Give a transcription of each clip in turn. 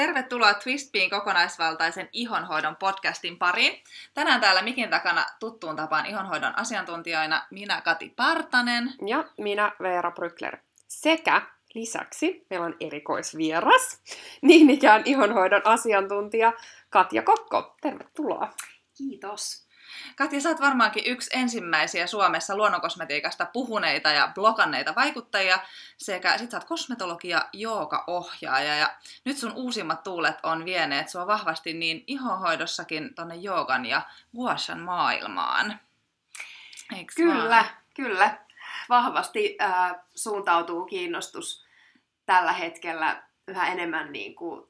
Tervetuloa Twistpiin kokonaisvaltaisen ihonhoidon podcastin pariin. Tänään täällä mikin takana tuttuun tapaan ihonhoidon asiantuntijoina minä Kati Partanen. Ja minä Veera Brykler. Sekä lisäksi meillä on erikoisvieras, niin ikään ihonhoidon asiantuntija Katja Kokko. Tervetuloa. Kiitos. Katja, sä oot varmaankin yksi ensimmäisiä Suomessa luonnonkosmetiikasta puhuneita ja bloganneita vaikuttajia, sekä sit sä oot kosmetologia ohjaaja ja nyt sun uusimmat tuulet on vieneet sua vahvasti niin ihohoidossakin tonne joogan ja guashan maailmaan. Eiks kyllä, vaan? kyllä. Vahvasti äh, suuntautuu kiinnostus tällä hetkellä yhä enemmän niin kuin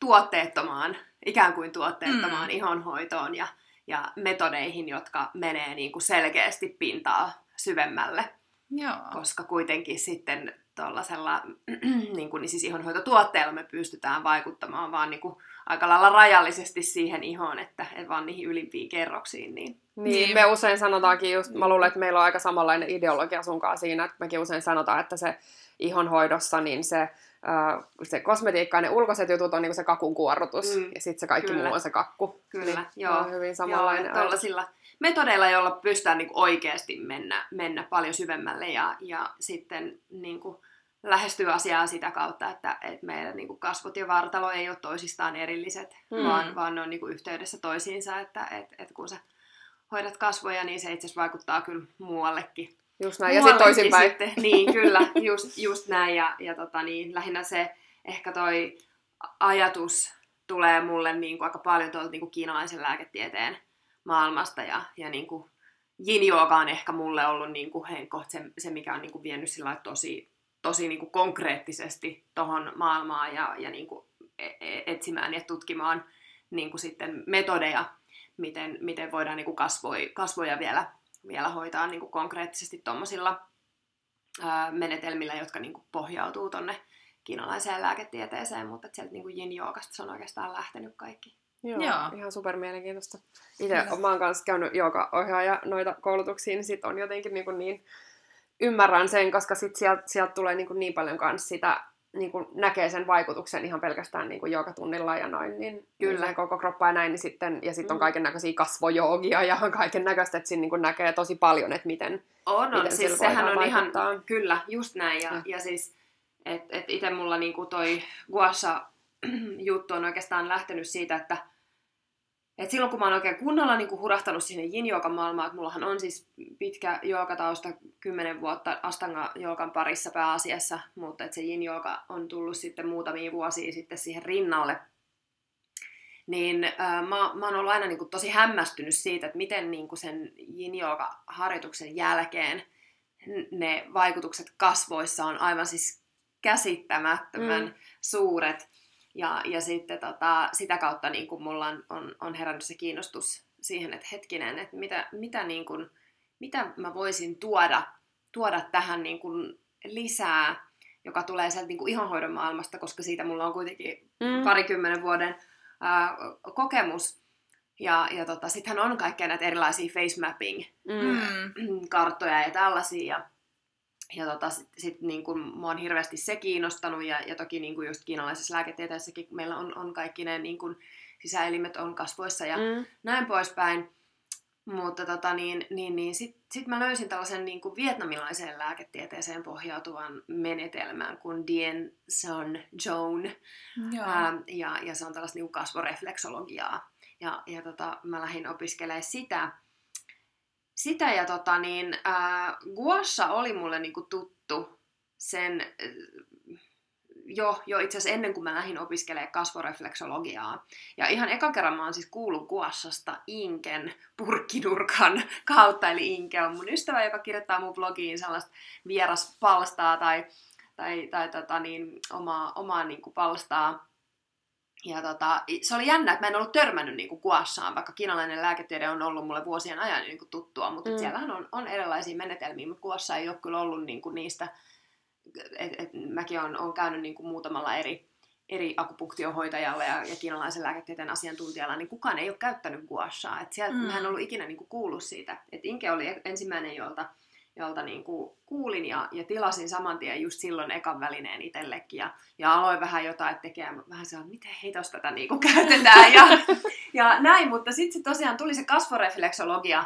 tuotteettomaan, ikään kuin tuotteettomaan mm. ihonhoitoon ja ja metodeihin, jotka menee niin kuin selkeästi pintaa syvemmälle. Joo. Koska kuitenkin sitten tuollaisella niin kuin, niin siis ihonhoitotuotteella me pystytään vaikuttamaan vaan niin kuin, aika lailla rajallisesti siihen ihoon, että et vaan niihin ylimpiin kerroksiin. Niin. Niin, niin, me usein sanotaankin just, mä luulen, että meillä on aika samanlainen ideologia sunkaan siinä, että mekin usein sanotaan, että se ihonhoidossa, niin se se kosmetiikka ja ne ulkoiset jutut on niinku se kakun kuorrutus, mm, ja sitten se kaikki kyllä. muu on se kakku. Kyllä, niin, joo. On hyvin samanlainen. Joo, metodeilla, joilla pystytään niinku oikeasti mennä, mennä paljon syvemmälle ja, ja sitten niinku lähestyä asiaa sitä kautta, että, että meidän niinku kasvot ja vartalo ei ole toisistaan erilliset, mm. vaan, vaan ne on niinku yhteydessä toisiinsa, että et, et kun sä hoidat kasvoja, niin se itse asiassa vaikuttaa kyllä muuallekin Just näin, ja sitten toisinpäin. Sitten. Niin, kyllä, just, just näin. Ja, ja tota, niin, lähinnä se, ehkä toi ajatus tulee mulle niin kuin aika paljon tuolta niin kuin kiinalaisen lääketieteen maailmasta. Ja, ja niin kuin yin on ehkä mulle ollut niin kuin, se, se, mikä on niin kuin vienyt sillä tosi, tosi niin kuin konkreettisesti tuohon maailmaan ja, ja niin kuin e, e, etsimään ja tutkimaan niin kuin sitten metodeja, miten, miten voidaan niin kuin kasvoja, kasvoja vielä vielä hoitaa niin kuin konkreettisesti tuommoisilla menetelmillä, jotka niin kuin pohjautuu tonne kiinalaiseen lääketieteeseen, mutta sieltä niin kuin yin se on oikeastaan lähtenyt kaikki. Joo, Joo. ihan super mielenkiintoista. Itse mä oon kanssa käynyt ohjaaja noita koulutuksia, niin sit on jotenkin niin, kuin niin ymmärrän sen, koska sit sieltä sielt tulee niin, kuin niin paljon kanssa sitä niin kuin näkee sen vaikutuksen ihan pelkästään niin kuin tunnilla ja noin, niin kyllä koko kroppa ja näin, niin sitten, ja sitten on mm. kaiken näköisiä kasvojoogia ja kaiken näköistä, että siinä niin kuin näkee tosi paljon, että miten On, on, miten siis sehän on vaikuttaa. ihan, kyllä, just näin, ja, ja. ja siis, että et itse mulla niin kuin toi guassa juttu on oikeastaan lähtenyt siitä, että et silloin kun mä oon oikein kunnolla niin kuin hurahtanut sinne yin maailmaan, että mullahan on siis pitkä jookatausta, kymmenen vuotta astanga joogan parissa pääasiassa, mutta että se yin on tullut sitten muutamia vuosia sitten siihen rinnalle. Niin äh, mä, mä oon ollut aina niin kuin tosi hämmästynyt siitä, että miten niin kuin sen yin harjoituksen jälkeen ne vaikutukset kasvoissa on aivan siis käsittämättömän mm. suuret. Ja, ja sitten tota, sitä kautta niin kuin mulla on, on, on herännyt se kiinnostus siihen, että hetkinen, että mitä, mitä, niin kuin, mitä mä voisin tuoda, tuoda tähän niin kuin lisää, joka tulee sieltä niin kuin ihonhoidon maailmasta, koska siitä mulla on kuitenkin mm. parikymmenen vuoden ää, kokemus. Ja, ja tota, sittenhän on kaikkea näitä erilaisia face mapping-karttoja mm. ja tällaisia. Ja, ja tota, sitten sit, niin kun, mua on hirveästi se kiinnostanut, ja, ja toki niin just kiinalaisessa lääketieteessäkin meillä on, on kaikki ne niin kun, sisäelimet on kasvoissa ja mm. näin poispäin. Mutta tota, niin, niin, niin sitten sit mä löysin tällaisen niin kuin vietnamilaiseen lääketieteeseen pohjautuvan menetelmän kuin Dien Son Joan. Ähm, ja, ja se on tällaista niin kasvorefleksologiaa. Ja, ja tota, mä lähdin opiskelemaan sitä sitä ja tota niin, äh, Guasha oli mulle niinku tuttu sen äh, jo, jo itse asiassa ennen kuin mä lähdin opiskelemaan kasvorefleksologiaa. Ja ihan ekan kerran mä oon siis kuullut Guashasta Inken purkkinurkan kautta, eli Inke on mun ystävä, joka kirjoittaa mun blogiin sellaista vieraspalstaa tai, tai, tai tota niin, omaa, omaa niin palstaa ja tota, se oli jännä, että mä en ollut törmännyt niin kuassaan, vaikka kiinalainen lääketiede on ollut mulle vuosien ajan niin kuin tuttua, mutta mm. siellähän on, on erilaisia menetelmiä, mutta kuassa ei ole kyllä ollut niin kuin niistä, et, et, mäkin olen, olen käynyt niin kuin muutamalla eri, eri akupunktiohoitajalla ja, ja kiinalaisen lääketieteen asiantuntijalla, niin kukaan ei ole käyttänyt guashaa. Et sieltä mm. mä en ollut ikinä niin kuin kuullut siitä. Et Inke oli ensimmäinen, jolta, jolta niin kuin kuulin ja, ja tilasin saman tien just silloin ekan välineen itsellekin ja, ja aloin vähän jotain tekemään, vähän se on, miten heitos tätä niin kuin käytetään ja, ja näin, mutta sitten tosiaan tuli se kasvorefleksologia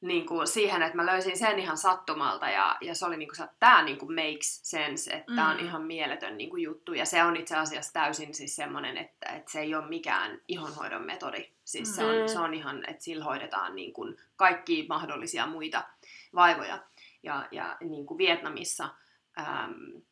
niin kuin siihen, että mä löysin sen ihan sattumalta ja, ja se oli niin kuin, että tämä niin kuin makes sense, että mm. tämä on ihan mieletön niin kuin juttu ja se on itse asiassa täysin siis semmoinen, että, että se ei ole mikään ihonhoidon metodi. Siis mm. se, on, se on ihan, että sillä hoidetaan niin kuin kaikkia mahdollisia muita vaivoja ja, ja niin kuin Vietnamissa äm,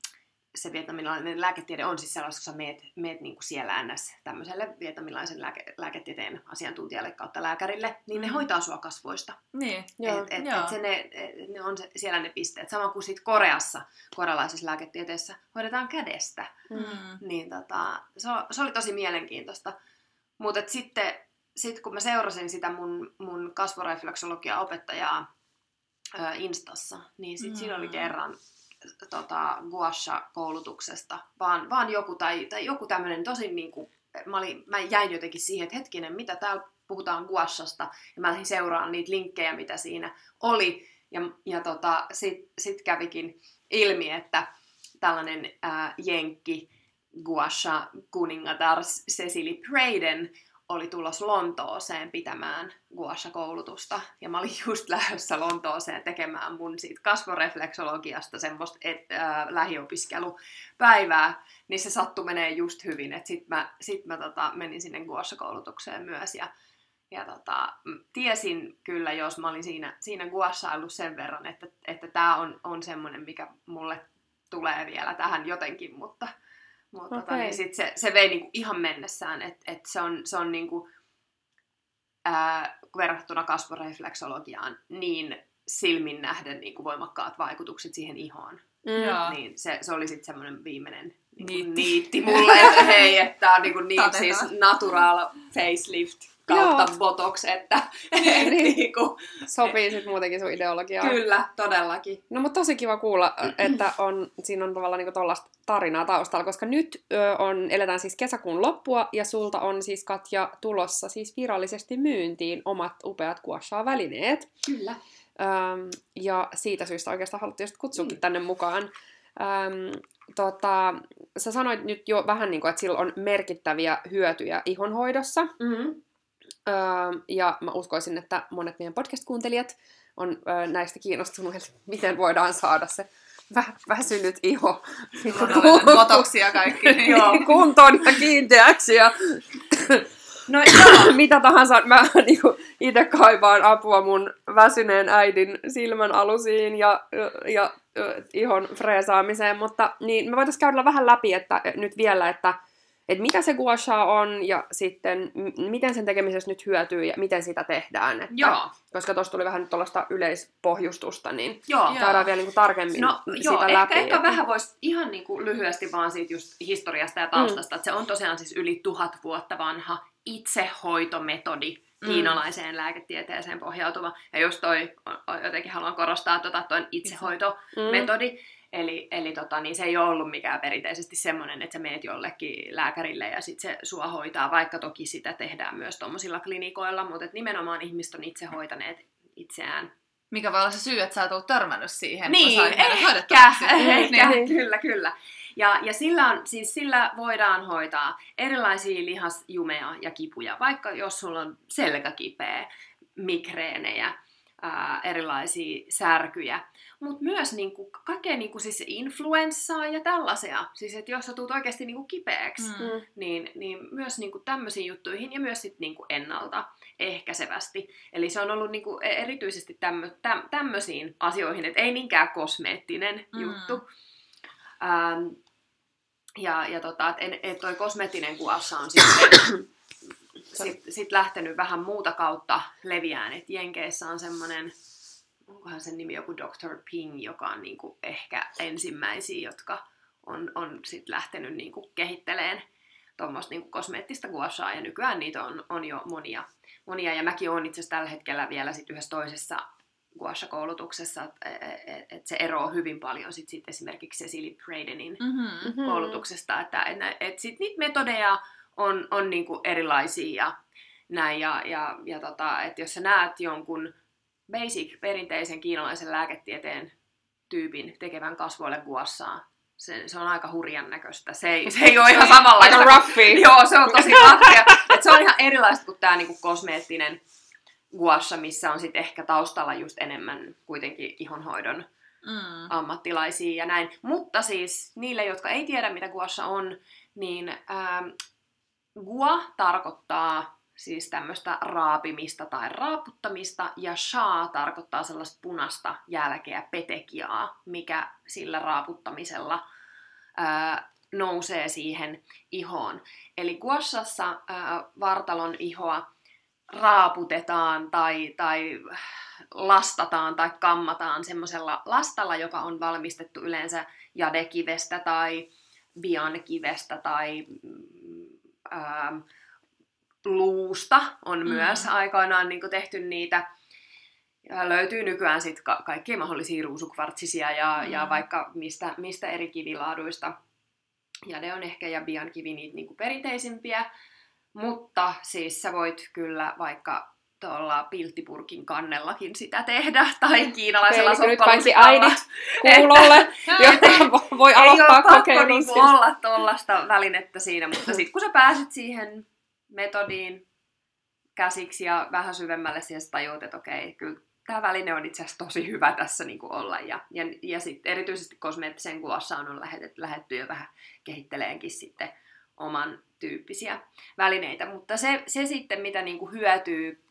se vietnamilainen lääketiede on siis sellaista, kun sä meet, meet niin kuin siellä NS tämmöiselle vietnamilaisen lääke, lääketieteen asiantuntijalle kautta lääkärille, niin ne mm. hoitaa sua kasvoista. Niin, joo. Et, et, et se ne, ne on se, siellä ne pisteet. Sama kuin sit Koreassa, korealaisessa lääketieteessä, hoidetaan kädestä. Mm. Niin tota, se, se oli tosi mielenkiintoista. Mutta sitten sit kun mä seurasin sitä mun, mun kasvorefleksologia opettajaa Instassa, niin sit mm. siinä oli kerran tota, Guasha-koulutuksesta, vaan, vaan joku, tai, tai joku tämmöinen tosi niin kuin, mä, olin, mä jäin jotenkin siihen, että hetkinen, mitä täällä puhutaan Guashasta, ja mä lähdin seuraamaan niitä linkkejä, mitä siinä oli, ja, ja tota, sit, sit kävikin ilmi, että tällainen ää, jenkki Guasha kuningatar Cecily Praden oli tulos Lontooseen pitämään Guasha-koulutusta. Ja mä olin just lähdössä Lontooseen tekemään mun siitä kasvorefleksologiasta semmoista et, äh, lähiopiskelupäivää. Niin se sattu menee just hyvin. Että sit mä, sit mä tota, menin sinne Guasha-koulutukseen myös. Ja, ja tota, tiesin kyllä, jos mä olin siinä, siinä Guashaillut sen verran, että että tämä on, on semmoinen, mikä mulle tulee vielä tähän jotenkin, mutta mutta okay. tota, niin sit se, se vei niinku ihan mennessään, että et se on, se on niinku, ää, verrattuna kasvorefleksologiaan niin silmin nähden niinku voimakkaat vaikutukset siihen ihoon. Mm. Niin se, se oli sitten semmoinen viimeinen niinku niitti. niitti mulle, että hei, että tämä on niinku niin siis natural facelift kautta Joo. botox, että niin, niin. niinku, sopii sitten muutenkin sun ideologiaan. Kyllä, todellakin. No mutta tosi kiva kuulla, että on, siinä on tavallaan niinku tollaista tarinaa taustalla, koska nyt ö, on, eletään siis kesäkuun loppua ja sulta on siis Katja tulossa siis virallisesti myyntiin omat upeat Guasha-välineet. Kyllä. Öm, ja siitä syystä oikeastaan haluttiin just kutsuakin mm. tänne mukaan. Öm, tota, sä sanoit nyt jo vähän niin kuin, että sillä on merkittäviä hyötyjä ihonhoidossa. Mm-hmm. Öö, ja mä uskoisin, että monet meidän podcast-kuuntelijat on öö, näistä kiinnostunut, että miten voidaan saada se vä- väsynyt iho Botoksia kaikki. Niin. Joo, kuntoon ja kiinteäksi ja no, mitä tahansa. Mä niin itse kaipaan apua mun väsyneen äidin silmän alusiin ja, ja, ja ihon freesaamiseen, mutta niin me voitaisiin käydä vähän läpi että, nyt vielä, että että mitä se gua sha on ja sitten m- miten sen tekemisessä nyt hyötyy ja miten sitä tehdään. Että, joo. Koska tuossa tuli vähän nyt tuollaista yleispohjustusta, niin joo. käydään vielä niinku tarkemmin no, sitä joo, läpi. Ehkä, ehkä vähän voisi ihan niinku lyhyesti vaan siitä just historiasta ja taustasta, mm. että se on tosiaan siis yli tuhat vuotta vanha itsehoitometodi mm. kiinalaiseen lääketieteeseen pohjautuva. Ja just toi, jotenkin haluan korostaa, että tota, toi itsehoitometodi. Mm. Eli, eli tota, niin se ei ole ollut mikään perinteisesti semmoinen, että sä meet jollekin lääkärille ja sitten se sua hoitaa, vaikka toki sitä tehdään myös tuommoisilla klinikoilla, mutta et nimenomaan ihmiset on itse hoitaneet itseään. Mikä voi olla se syy, että sä et ole törmännyt siihen, niin, kun sä ehkä, ehkä, niin. kyllä, kyllä. Ja, ja sillä, on, siis sillä voidaan hoitaa erilaisia lihasjumeja ja kipuja, vaikka jos sulla on selkäkipeä, migreenejä, ää, erilaisia särkyjä, mutta myös niinku, kaikkea niinku, siis influenssaa ja tällaisia. Siis että jos sä tulet oikeasti niinku, kipeäksi, mm. niin, niin myös niinku, tämmöisiin juttuihin ja myös sit, niinku, ennalta ehkäisevästi. Eli se on ollut niinku, e, erityisesti tämmö, täm, tämmöisiin asioihin, että ei niinkään kosmeettinen mm. juttu. Ähm, ja, ja tota, että et toi kosmeettinen kuvassa on sitten sitten sit lähtenyt vähän muuta kautta leviään. Et Jenkeissä on semmoinen, onkohan sen nimi joku Dr. Ping, joka on niinku ehkä ensimmäisiä, jotka on, on sit lähtenyt niinku kehitteleen tuommoista niinku kosmeettista guashaa, ja nykyään niitä on, on jo monia. monia. Ja mäkin olen itse asiassa tällä hetkellä vielä sit yhdessä toisessa guasha-koulutuksessa, että et, et se eroaa hyvin paljon sit, sit esimerkiksi Cecily Bradenin mm-hmm. koulutuksesta, että et, et sit niitä metodeja on, on niin kuin erilaisia ja näin. Ja, ja, ja tota, että jos sä näet jonkun basic, perinteisen kiinalaisen lääketieteen tyypin tekevän kasvoille guassaa. Se, se on aika hurjan näköistä. Se ei, se ei ole ihan samanlaista. Aika roughia. Joo, se on tosi raffia. Et se on ihan erilaista kuin tämä niinku kosmeettinen guassa, missä on sitten ehkä taustalla just enemmän kuitenkin ihonhoidon Mm. ammattilaisia ja näin. Mutta siis niille, jotka ei tiedä, mitä guassa on, niin ähm, gua tarkoittaa siis tämmöistä raapimista tai raaputtamista, ja sha tarkoittaa sellaista punasta jälkeä, petekiaa, mikä sillä raaputtamisella ää, nousee siihen ihoon. Eli guassassa ää, vartalon ihoa raaputetaan tai, tai lastataan tai kammataan semmoisella lastalla, joka on valmistettu yleensä jadekivestä tai biankivestä tai ää, luusta on Mm. myös aikoinaan niin tehty niitä. Ja löytyy nykyään sit ka- kaikkia mahdollisia ruusukvartsisia ja, Mm. ja vaikka mistä, mistä eri kivilaaduista. Jade on ehkä ja biankivi niitä niin perinteisimpiä. Mutta siis sä voit kyllä vaikka tuolla pilttipurkin kannellakin sitä tehdä, tai kiinalaisella Okei, nyt kaikki äidit kuulolle, jotta voi Ei aloittaa ole pakko kokeilun. niinku siis. olla tuollaista välinettä siinä, mutta sitten kun sä pääset siihen metodiin käsiksi ja vähän syvemmälle siihen tajuut, että okei, kyllä tämä väline on itse asiassa tosi hyvä tässä niin kuin olla. Ja, ja, ja sitten erityisesti kosmeettisen kuvassaan on lähetty, lähetty jo vähän kehitteleenkin sitten oman tyyppisiä välineitä. Mutta se, se sitten, mitä niin kuin hyötyy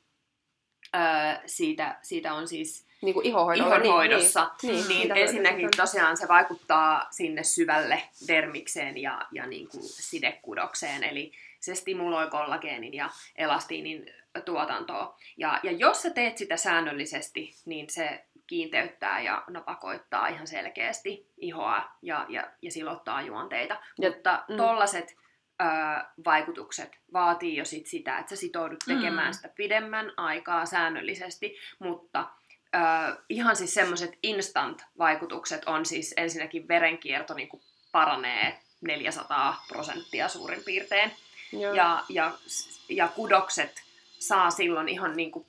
öö, siitä, siitä on siis Niin kuin ihohoidolla. ihonhoidossa, Niin, niin, niin mitä ensinnäkin tosiaan se vaikuttaa sinne syvälle dermikseen ja, ja niin kuin sidekudokseen, eli se stimuloi kollageenin ja elastiinin tuotantoa. Ja, ja jos sä teet sitä säännöllisesti, niin se kiinteyttää ja napakoittaa ihan selkeästi ihoa ja, ja, ja silottaa juonteita. Ja- Mutta mm. tollaset vaikutukset vaatii jo sit sitä, että sä sitoudut tekemään Mm. sitä pidemmän aikaa säännöllisesti, mutta ö, ihan siis semmoiset instant-vaikutukset on siis ensinnäkin verenkierto niin kuin paranee 400 prosenttia suurin piirtein. Joo. Ja, ja, ja kudokset saa silloin ihan niin kuin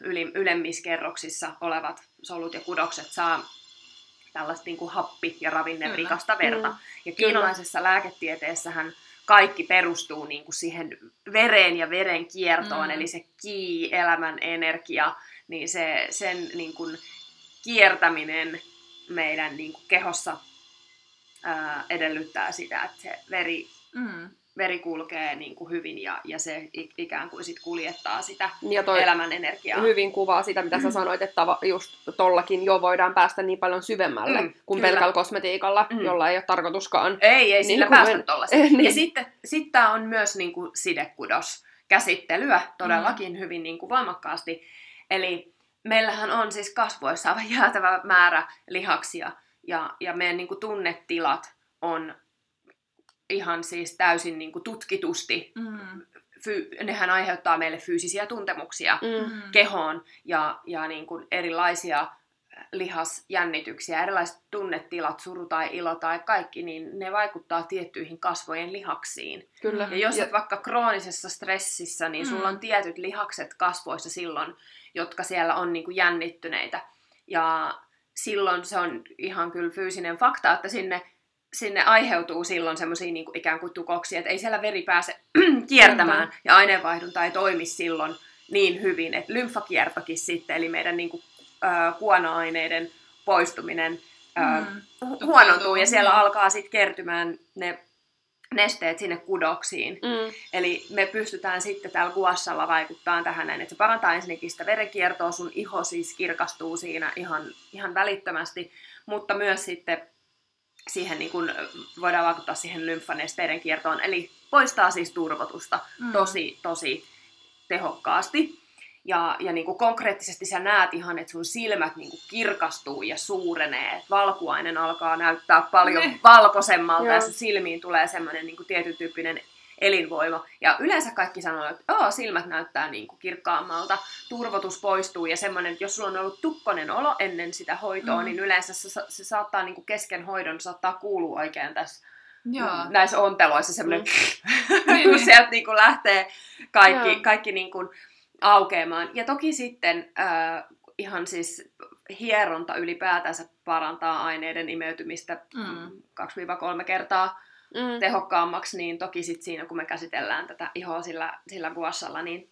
yli, ylemmissä kerroksissa olevat solut ja kudokset saa tällaista niin kuin happi- ja ravinnerikasta verta. Mm. Ja kiinalaisessa lääketieteessähän kaikki perustuu niin kuin siihen vereen ja veren kiertoon, Mm. eli se ki, elämän energia, niin se, sen niin kuin kiertäminen meidän niin kuin kehossa ää, edellyttää sitä, että se veri, Mm. Veri kulkee niin kuin hyvin ja, ja se ikään kuin sit kuljettaa sitä Ja toi elämän energiaa. hyvin kuvaa sitä, mitä sä sanoit, että just tollakin jo voidaan päästä niin paljon syvemmälle Mm, kuin kyllä. pelkällä kosmetiikalla, Mm. jolla ei ole tarkoituskaan. Ei, ei Niin sillä kuin päästä men- tollaiseen. Niin. Ja sitten sit tämä on myös niinku sidekudos käsittelyä todellakin mm. hyvin niinku voimakkaasti. Eli meillähän on siis kasvoissa aivan jäätävä määrä lihaksia ja, ja meidän niinku tunnetilat on ihan siis täysin niinku tutkitusti, Mm. fy, nehän aiheuttaa meille fyysisiä tuntemuksia Mm. Mm. kehoon ja, ja niin kuin erilaisia lihasjännityksiä, erilaiset tunnetilat, suru tai ilo tai kaikki, niin ne vaikuttaa tiettyihin kasvojen lihaksiin. Kyllä. Ja jos Ja- olet vaikka kroonisessa stressissä, niin sulla Mm. on tietyt lihakset kasvoissa silloin, jotka siellä on niin kuin jännittyneitä. Ja silloin se on ihan kyllä fyysinen fakta, että sinne, sinne aiheutuu silloin semmoisia niin ikään kuin tukoksia, että ei siellä veri pääse kiertämään ja aineenvaihdunta ei toimi silloin niin hyvin, että lymfakiertokin sitten, eli meidän niin kuin, äh, kuona-aineiden poistuminen äh, Mm. hu- huonontuu ja siellä Niin. alkaa sitten kertymään ne nesteet sinne kudoksiin. Mm. Eli me pystytään sitten täällä guassalla vaikuttaa tähän näin, että se parantaa ensinnäkin sitä verenkiertoa, sun iho siis kirkastuu siinä ihan, ihan välittömästi, mutta myös sitten siihen niin kun, voidaan vaikuttaa siihen lymfanesteiden kiertoon, eli poistaa siis turvotusta Mm. tosi, tosi tehokkaasti. Ja, ja niin kuin konkreettisesti sä näet ihan, että sun silmät niin kuin kirkastuu ja suurenee. Et valkuainen alkaa näyttää paljon Ne. valkoisemmalta ja Joo. sun silmiin tulee semmoinen niin kuin tietyn tyyppinen elinvoima. Ja yleensä kaikki sanoo, että Oo, silmät näyttää niin kuin kirkkaammalta, turvotus poistuu ja semmoinen, että jos sulla on ollut tukkonen olo ennen sitä hoitoa, Mm. mm. niin yleensä se, se saattaa niin kuin kesken hoidon saattaa kuulua oikein tässä Joo. näissä onteloissa semmoinen, Niin, kun sieltä niin kuin lähtee kaikki, Joo. kaikki niin kuin aukeamaan. Ja toki sitten äh, ihan siis hieronta ylipäätänsä parantaa aineiden imeytymistä Mm. 2-3 kertaa Mm. tehokkaammaksi, niin toki sit siinä, kun me käsitellään tätä ihoa sillä, sillä guassalla, niin,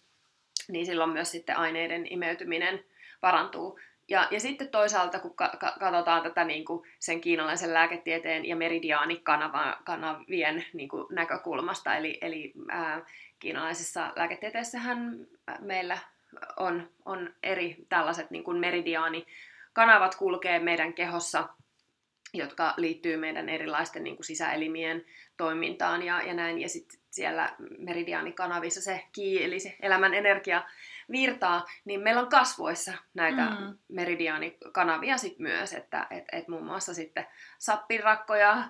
niin silloin myös sitten aineiden imeytyminen parantuu. Ja, ja sitten toisaalta, kun ka- ka- katsotaan tätä niin kuin sen kiinalaisen lääketieteen ja meridiaanikanavien niin kuin näkökulmasta, eli, eli ää, kiinalaisessa lääketieteessähän meillä on, on eri tällaiset niin kuin meridiaanikanavat kulkee meidän kehossa, jotka liittyy meidän erilaisten niin kuin sisäelimien toimintaan ja, ja näin. Ja sitten siellä meridiaanikanavissa se ki, eli se elämän energia virtaa, niin meillä on kasvoissa näitä Mm. meridiaanikanavia sit myös, että et, et muun muassa sitten sappirakkoja,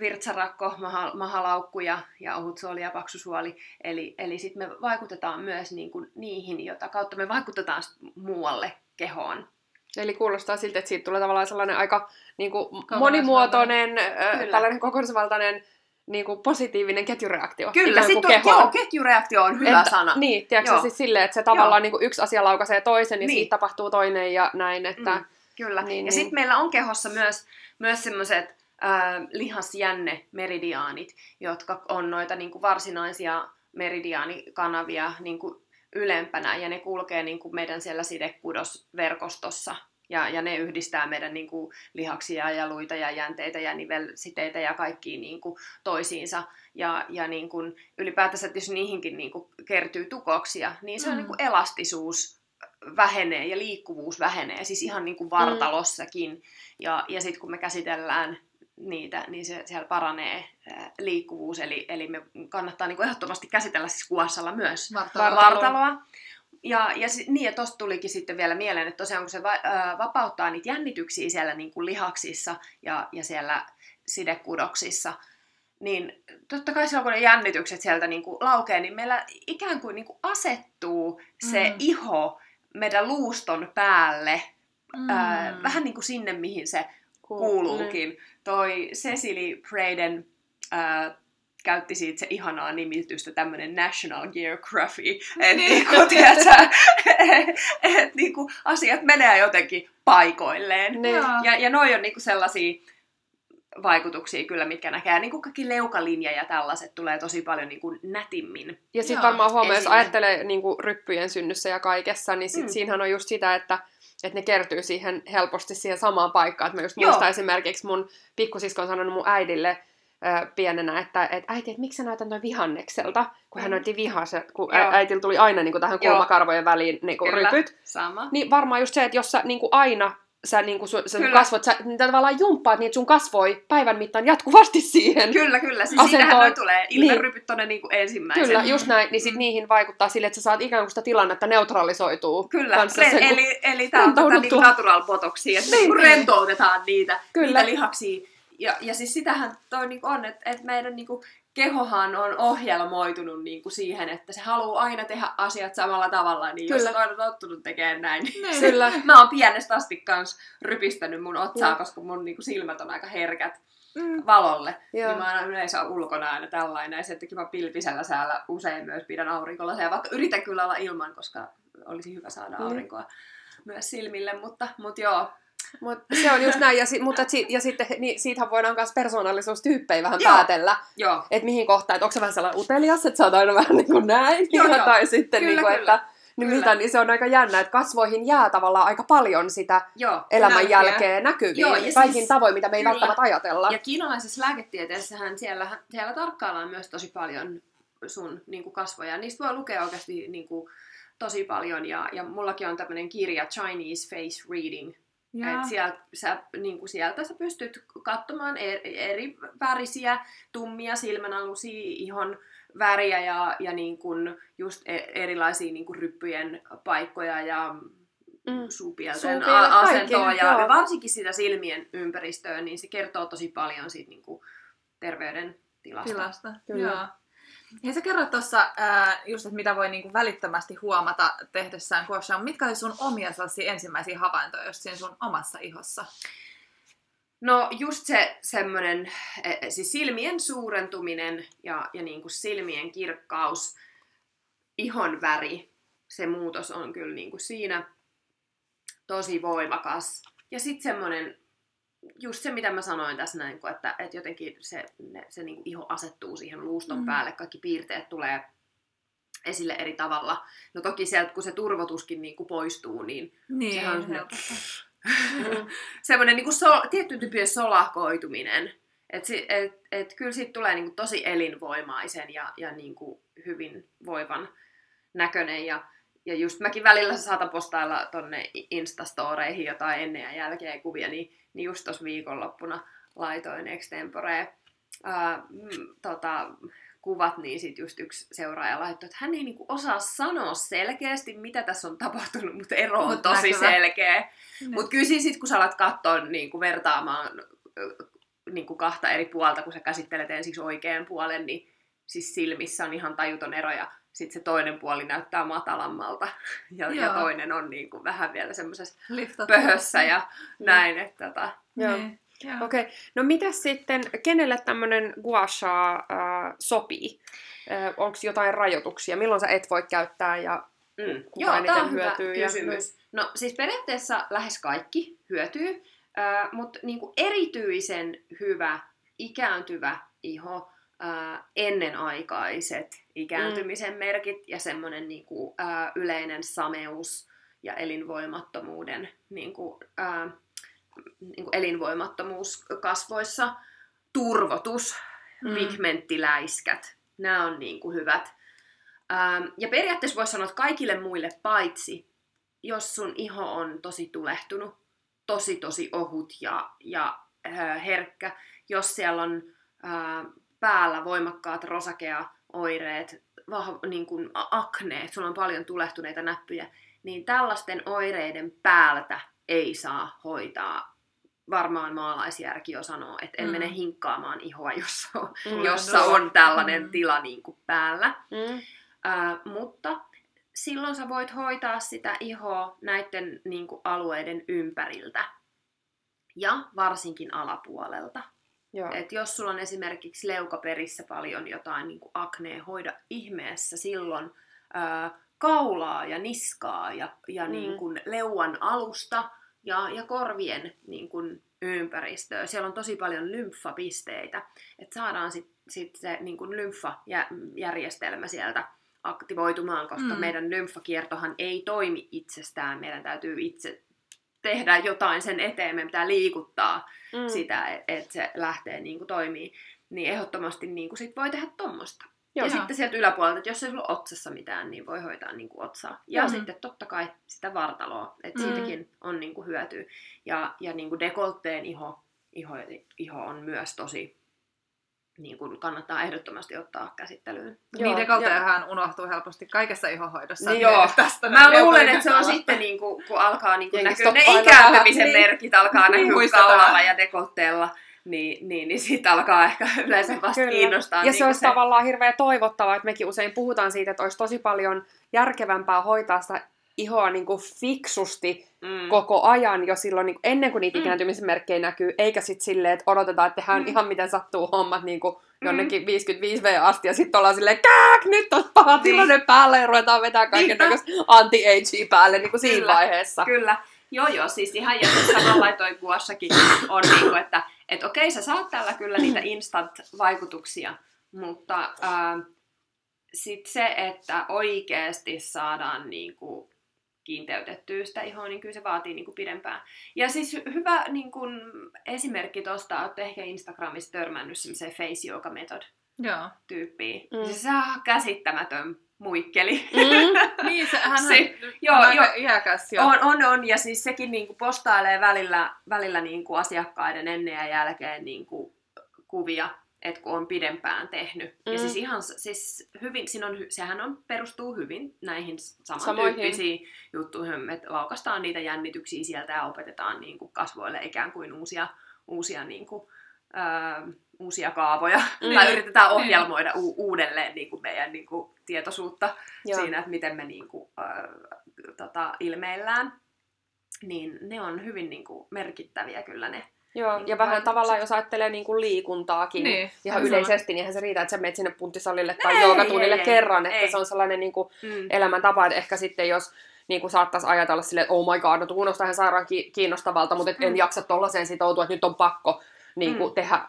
virtsarakko, maha, mahalaukku ja, ohutsuoli ja paksusuoli. Eli, eli sitten me vaikutetaan myös niin kuin niihin, jota kautta me vaikutetaan muualle kehoon. Eli kuulostaa siltä, että siitä tulee tavallaan sellainen aika niin kuin, monimuotoinen, Kyllä. tällainen kokonaisvaltainen niin kuin, positiivinen ketjureaktio. Kyllä, sitten on, kehoon. joo, ketjureaktio on hyvä Että- sana. Niin, tiedätkö Joo. siis silleen, että se tavallaan niin kuin yksi asia laukaisee toisen ja Niin. siitä tapahtuu toinen ja näin, että... Mm, kyllä. Niin, Niin, ja niin. sitten meillä on kehossa myös, myös semmoiset äh, lihasjänne-meridiaanit, jotka on noita niin kuin varsinaisia meridiaanikanavia niin kuin ylempänä, ja ne kulkee niin kuin meidän siellä sidekudosverkostossa. Ja, ja ne yhdistää meidän niin kuin, lihaksia ja luita ja jänteitä ja nivelsiteitä ja kaikkia niin kuin, toisiinsa. Ja, ja niin kuin, ylipäätänsä, että jos niihinkin niin kuin, kertyy tukoksia, niin se on Mm. niin kuin, elastisuus vähenee ja liikkuvuus vähenee, siis ihan niin kuin vartalossakin. Ja, ja sitten kun me käsitellään niitä, niin se, siellä paranee ää, liikkuvuus, eli, eli me kannattaa niin kuin ehdottomasti käsitellä siis kuvassalla myös Vartalo. vartaloa. Ja, ja, niin, ja tosta tulikin sitten vielä mieleen, että tosiaan kun se va- ää, vapauttaa niitä jännityksiä siellä niin kuin lihaksissa ja, ja siellä sidekudoksissa, niin totta kai silloin kun ne jännitykset sieltä niin kuin laukee, niin meillä ikään kuin, niin kuin asettuu se Mm. iho meidän luuston päälle, Mm. ää, vähän niin kuin sinne, mihin se Kuul- kuuluukin. Toi Cecily Braden ää, käytti siitä se ihanaa nimitystä, tämmönen National Geography. Et Niin. niinku, tiedätkö, et niinku, asiat menee jotenkin paikoilleen. Niin. Ja, ja noi on niinku sellaisia vaikutuksia kyllä, mitkä näkee. Niin kuin kaikki leukalinja ja tällaiset tulee tosi paljon niin kuin nätimmin. Ja sitten varmaan huomaa, jos ajattelee niin kuin ryppyjen synnyssä ja kaikessa, niin sit mm. siinähän on just sitä, että, että ne kertyy siihen helposti siihen samaan paikkaan. Et mä just Joo. muistan esimerkiksi mun pikkusisko on sanonut mun äidille ö, pienenä, että et, äiti, että miksi sä näytät noin vihannekselta, kun hän Mm. näytti vihaset, kun Joo. äitillä tuli aina niin kuin tähän kulmakarvojen väliin niin kuin Kyllä. rypyt. Sama. Niin varmaan just se, että jos sä niin kuin aina sä, niin kuin sun, sun kasvot, sä niin tavallaan jumppaat niitä sun kasvoi päivän mittaan jatkuvasti siihen. Kyllä, kyllä. Siis Asentoon- siitähän noi tulee Niin. ilmerypyt tonne niin kuin ensimmäisenä. Kyllä, just näin. Niin sit Mm. niihin vaikuttaa sille, että sä saat ikään kuin sitä tilannetta neutralisoituu. Kyllä, kanssa sen, kun- eli, eli tämä on tätä niinku natural botoksia, että Niin, niin, niin. rentoutetaan niitä, Kyllä. niitä lihaksia. Ja, ja siis sitähän toi niinku on, että, että meidän niinku kehohan on ohjelmoitunut niinku siihen, että se haluaa aina tehdä asiat samalla tavalla, niin Kyllä. jos on tottunut tekemään näin, niin Niin. Kyllä. mä oon pienestä asti kans rypistänyt mun otsaa, Joo. koska mun niinku silmät on aika herkät Mm. valolle. Joo. Niin mä aina yleensä ulkona aina tällainen, ja sen takia mä pilvisellä säällä usein myös pidän aurinkolaseja, vaikka yritän kyllä olla ilman, koska olisi hyvä saada Niin. aurinkoa myös silmille, mutta, mutta joo. Mut se on just näin, ja, si- mutta si- ja sitten niin siitähän voidaan myös persoonallisuustyyppejä vähän Joo. päätellä, Joo, että mihin kohtaan, että onko se vähän sellainen utelias, että sä oot aina vähän niin kuin näin, Joo, ja, joo. tai sitten Kyllä, niin kuin, kyllä. että niin, Kyllä. mitä, niin se on aika jännä, että kasvoihin jää tavallaan aika paljon sitä joo. elämän näkyy. jälkeen näkyviin, Joo, ja kaikin siis- tavoin, mitä me ei kyllä. välttämättä ajatella. Ja kiinalaisessa lääketieteessähän siellä, siellä tarkkaillaan myös tosi paljon sun niin kuin kasvoja. Niistä voi lukea oikeasti niin kuin, tosi paljon. Ja, ja mullakin on tämmöinen kirja Chinese Face Reading, Jaa. Et sieltä, sä, niin kuin sieltä sä pystyt katsomaan eri, eri värisiä, tummia silmänalusia, ihon väriä ja, ja niin kuin just e- erilaisia niin kuin ryppyjen paikkoja ja Mm. suupielten a- asentoa kaikki, ja, joo. ja varsinkin sitä silmien ympäristöä, niin se kertoo tosi paljon siitä niin kuin terveyden tilasta. tilasta. Kyllä. Joo. Ja sä kerroit tuossa just, että mitä voi niinku välittömästi huomata tehdessään gua Mitkä oli sun omia sellaisia ensimmäisiä havaintoja just siinä sun omassa ihossa? No just se semmoinen, e- siis silmien suurentuminen ja, ja niin kuin silmien kirkkaus, ihon väri, se muutos on kyllä niin kuin siinä. tosi voimakas. Ja sitten semmoinen, just se mitä mä sanoin tässä näin, että, että jotenkin se, ne, se niin kuin iho asettuu siihen luuston mm. päälle, kaikki piirteet tulee esille eri tavalla. No toki sieltä, kun se turvotuskin niin kuin poistuu, niin, Niin, sehän on semmoinen, helpottaa. semmoinen niin kuin sol, tietty tyyppinen solakoituminen. Että et, et, kyllä siitä tulee niin kuin tosi elinvoimaisen ja, ja niin kuin hyvin voivan näköinen. Ja, ja just mäkin välillä saatan postailla tonne Instastoreihin jotain ennen ja jälkeen kuvia, niin, niin just tuossa viikonloppuna laitoin extemporee ää, mm, tota, kuvat, niin sit just yksi seuraaja laittoi, että hän ei niinku osaa sanoa selkeästi, mitä tässä on tapahtunut, mutta ero on Mut tosi näkyvä. selkeä. Niin. Mutta kyllä siis sit, kun sä alat katsoa niinku vertaamaan niinku kahta eri puolta, kun sä käsittelet ensiksi oikean puolen, niin siis silmissä on ihan tajuton ero ja sitten se toinen puoli näyttää matalammalta ja, ja toinen on niinku vähän vielä semmoisessa Liftattu. pöhössä ja näin, että tota, Joo. Niin. Joo. Okei, okay. no mitäs sitten, kenelle tämmöinen gua sha äh, sopii? Äh, Onko jotain rajoituksia? Milloin sä et voi käyttää ja Mm. Kuka Joo, eniten tämä on hyvä hyötyy ja- kysymys. No siis periaatteessa lähes kaikki hyötyy, äh, mutta niinku erityisen hyvä ikääntyvä iho, ennenaikaiset ikääntymisen mm. merkit ja semmoinen niinku, äh, yleinen sameus ja elinvoimattomuuden niinku, äh, niinku elinvoimattomuus kasvoissa, turvotus, Mm. pigmenttiläiskät, nämä on niinku hyvät. Ähm, ja periaatteessa voisi sanoa, että kaikille muille paitsi, jos sun iho on tosi tulehtunut, tosi tosi ohut ja, ja äh, herkkä, jos siellä on äh, päällä voimakkaat rosakea oireet, vah, niin kuin a- akneet, sulla on paljon tulehtuneita näppyjä, niin tällaisten oireiden päältä ei saa hoitaa. Varmaan maalaisjärki jo sanoo, että en Mm. mene hinkkaamaan ihoa, jossa on, Mm. jossa on tällainen Mm. tila niin kuin päällä. Mm. Ää, mutta silloin sä voit hoitaa sitä ihoa näiden niin kuin, alueiden ympäriltä. Ja varsinkin alapuolelta. Joo. Et jos sulla on esimerkiksi leukaperissä paljon jotain niin aknea, hoida ihmeessä silloin ää, kaulaa ja niskaa ja, ja Mm. mm. niin kuin, leuan alusta ja, ja korvien niin kuin, ympäristöä. Siellä on tosi paljon lymfapisteitä, että saadaan sitten sit se niin kuin, lymfajärjestelmä sieltä aktivoitumaan, koska mm. meidän lymfakiertohan ei toimi itsestään. Meidän täytyy itse tehdä jotain sen eteen, meidän pitää liikuttaa Mm. sitä, että et se lähtee niin kuin toimii, niin ehdottomasti niin kuin sit voi tehdä tuommoista. Joo. Ja sitten sieltä yläpuolelta, että jos ei sulla otsassa mitään, niin voi hoitaa niin kuin otsaa. Ja Joo. sitten totta kai sitä vartaloa, että Mm. siitäkin on niin kuin hyötyä. Ja, ja niin kuin dekoltteen iho, iho, iho on myös tosi, niin kuin kannattaa ehdottomasti ottaa käsittelyyn. Joo, Niin dekolteahan unohtuu helposti kaikessa ihohoidossa. Niin joo. Tästä Mä luulen, että se on sitten, niin kuin, kun alkaa niin kuin näkyä ne ikääntymisen. Niin. merkit, alkaa Niin, näkyä kaulalla ja dekoltteella, niin, niin, niin siitä alkaa ehkä yleensä vasta Kyllä. kiinnostaa. Ja niin se olisi tavallaan hirveän toivottavaa, että mekin usein puhutaan siitä, että olisi tosi paljon järkevämpää hoitaa sitä ihoa niin kuin fiksusti mm. koko ajan jo silloin niin kuin ennen kuin niitä Mm. ikääntymisen merkkejä näkyy, eikä sitten silleen, että odotetaan, että tehdään Mm. ihan miten sattuu hommat niin kuin jonnekin 55V asti, ja sitten ollaan silleen, kääk, nyt on paha Niin. tilanne päälle, ja ruvetaan vetää kaiken näköistä anti-agea päälle niin kuin siinä Kyllä. vaiheessa. Kyllä. Joo, joo, siis ihan siis samalla toi kuossakin on niinku, että et okei, sä saat tällä kyllä niitä instant-vaikutuksia, mutta ää, sit se, että oikeasti saadaan niinku kiinteytettyä sitä ihoa, niin kyllä se vaatii niinku pidempään. Ja siis hy- hyvä niinku, esimerkki tosta, olette ehkä Instagramissa törmännyt semmoiseen face yoga method Joo. tyyppiin. Mm. Mm. Se on käsittämätön muikkeli. Mm. Niin, se, hän Se- on, joo, on joo. iäkäs jo. On, on, on. Ja siis sekin niinku postailee välillä, välillä niinku asiakkaiden ennen ja jälkeen niinku kuvia, että kun on pidempään tehnyt. Mm. Mm. Ja siis ihan s- siis hyvin, siinä on, sehän on, perustuu hyvin näihin Samoihin. samantyyppisiin juttuihin, että laukaistaan niitä jännityksiä sieltä ja opetetaan niinku kasvoille ikään kuin uusia, uusia niinku, ää, uusia kaavoja. Mm. Tai yritetään Niin. ohjelmoida u- uudelleen niinku meidän niinku tietoisuutta Joo. siinä, että miten me niinku, äh, tota, ilmeillään, niin ne on hyvin niinku, merkittäviä kyllä ne. Joo, Niin ja vähän tavallaan, jos ajattelee niin kuin liikuntaakin Niin, ihan sama. yleisesti, niin eihän se riitä, että sä menet sinne punttisalille tai Ei, joogatunnille ei, ei, kerran, että ei. se on sellainen niin kuin Mm. elämäntapa, että ehkä sitten jos, niin kuin saattaisi ajatella silleen, että oh my god, no kuulostaa ihan sairaan kiinnostavalta, mutta et en Mm. jaksa tollaiseen sitoutua, että nyt on pakko niin kuin Mm. tehdä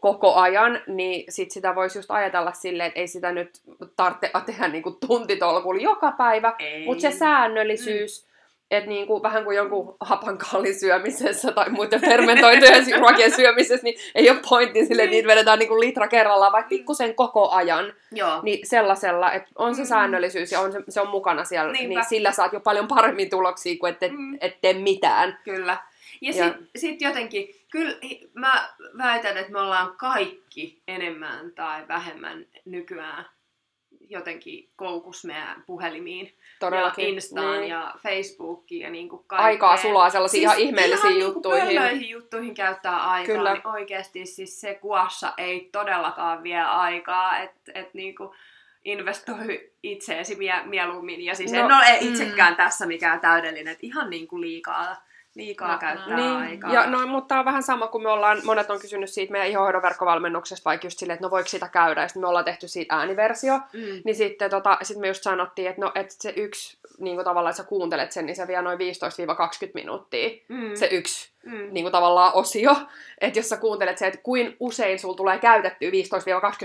koko ajan, niin sit sitä voisi just ajatella silleen, että ei sitä nyt tarvitse tehdä niin kuin tuntitolkulla joka päivä, mutta se säännöllisyys, mm. Että niin kuin, vähän kuin jonkun hapankallin syömisessä tai muiden fermentoitujen ruokien syömisessä, niin ei ole pointti sille, että niitä vedetään niin kuin litra kerrallaan, vaikka pikkusen koko ajan. Joo. Niin sellaisella, että on se Mm. säännöllisyys ja on se, se on mukana siellä, Niinpä. niin sillä saat jo paljon paremmin tuloksia kuin et, et, Mm. et tee mitään. Kyllä. Ja, Ja- sitten sit jotenkin, kyllä mä väitän, että me ollaan kaikki enemmän tai vähemmän nykyään jotenkin koukus meidän puhelimiin. Todellakin. Ja Instaan Niin. ja Facebookiin ja niinku kaikkea. Aikaa sulaa sellaisiin ihan ihmeellisiin ihan juttuihin. Niinku pöllöihin juttuihin käyttää aikaa, Kyllä. niin oikeasti siis se kuassa ei todellakaan vie aikaa, että et niinku investoi itseesi mie- mieluummin. Ja siis No, en ole mm. itsekään tässä mikään täydellinen, että ihan niinku liikaa, liikaa No, käyttää Niin, aikaa. ja no, mutta tämä on vähän sama, kun me ollaan, monet on kysynyt siitä meidän ihohoidon verkkovalmennuksesta, vaikka just silleen, että no voiko sitä käydä, ja sitten me ollaan tehty siitä ääniversio, Mm. niin sitten tota, sit me just sanottiin, että no, että se yksi, niin kuin tavallaan, että sä kuuntelet sen, niin se vie noin 15-20 minuuttia, Mm. se yksi mm. niin kuin tavallaan osio, että jos sä kuuntelet se, että kuin usein sulla tulee käytettyä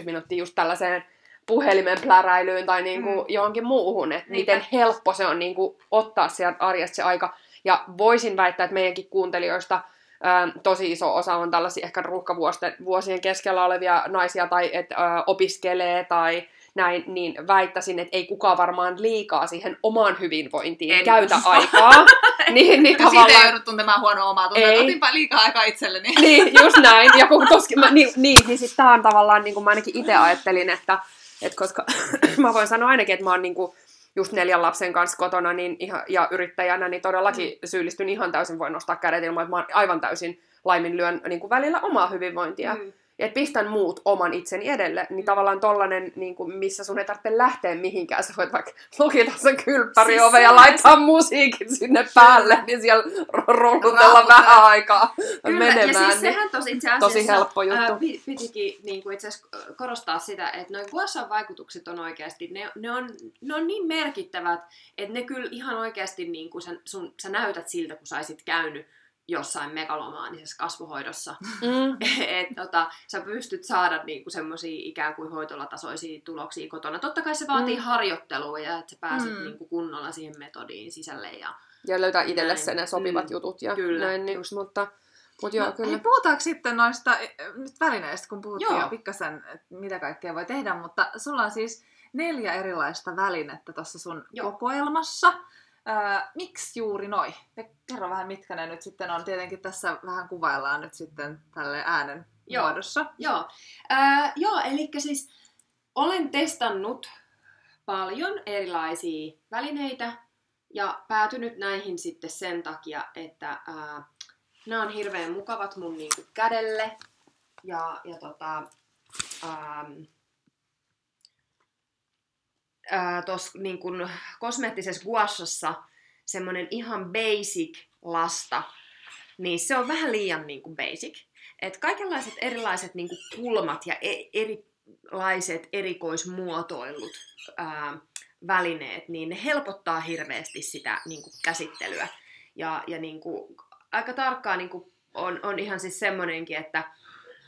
15-20 minuuttia just tällaiseen puhelimen pläräilyyn tai niin kuin Mm. johonkin muuhun, että Niinpä. miten helppo se on niin kuin ottaa sieltä arjesta se aika. Ja voisin väittää, että meidänkin kuuntelijoista ää, tosi iso osa on tällaisia ehkä ruuhkavuosien keskellä olevia naisia tai että ää, opiskelee tai näin, niin väittäisin, että ei kukaan varmaan liikaa siihen omaan hyvinvointiin En käytä usko. aikaa. niin, niin Ja siitä ei tavallaan... joudu tuntemaan huonoa omaa tuntoa, Ei. otinpa liikaa aikaa itselleni. niin, just näin. Ja kun toski, mä, niin, niin, niin sit tää on tavallaan, niin kuin mä ainakin itse ajattelin, että, että koska mä voin sanoa ainakin, että mä oon niin kuin just neljän lapsen kanssa kotona niin ihan, ja yrittäjänä, niin todellakin mm. syyllistyn ihan täysin, voin nostaa kädet ilman, että mä aivan täysin laiminlyön niin kuin välillä omaa hyvinvointia. Mm. Mm. Ja että pistän muut oman itseni edelle, niin tavallaan tollanen, niin kuin, missä sun ei tarvitse lähteä mihinkään, sä voit vaikka lukita sen kylppäriove Siis ja laittaa musiikin sinne päälle, niin siellä rullutella vähän aikaa Kyllä, menemään. ja siis niin- sehän tos itse asiassa tosi helppo juttu. Ää, pi- pitikin niin kuin itse asiassa korostaa sitä, että noin guassan vaikutukset on oikeasti, ne, ne, on, ne on niin merkittävät, että ne kyllä ihan oikeasti niin kuin sä, sun, sä näytät siltä, kun saisit käynyt jossain megalomaanisessa kasvuhoidossa. Mm. että tota, sä pystyt saada niinku semmoisia ikään kuin hoitolatasoisia tuloksia kotona. Totta kai se vaatii Mm. harjoittelua ja että sä pääset Mm. niinku kunnolla siihen metodiin sisälle. Ja... Ja löytää itselle sen ne sopivat Mm. jutut ja Kyllä, näin. Niin, just. mutta, mutta joo, no, kyllä. Hei, puhutaanko sitten noista eh, nyt välineistä, kun puhuttiin Joo. jo pikkasen, että mitä kaikkea voi tehdä, mutta sulla on siis neljä erilaista välinettä tuossa sun Joo. kokoelmassa. Öö, miksi juuri noi? Ja kerro vähän, mitkä ne nyt sitten on. Tietenkin tässä vähän kuvaillaan nyt sitten tälle äänen Joo. muodossa. Joo, äh, joo eli siis olen testannut paljon erilaisia välineitä ja päätynyt näihin sitten sen takia, että äh, nämä on hirveän mukavat mun niinku kädelle ja, ja tota, ähm, tuossa niin kun kosmeettisessa guashassa semmoinen ihan basic lasta, niin se on vähän liian niin kuin basic. Et kaikenlaiset erilaiset niin kuin kulmat ja e- erilaiset erikoismuotoilut ää, välineet, niin ne helpottaa hirveästi sitä niin kuin käsittelyä. Ja, ja niin kuin, aika tarkkaan niin kuin on, on ihan siis semmoinenkin, että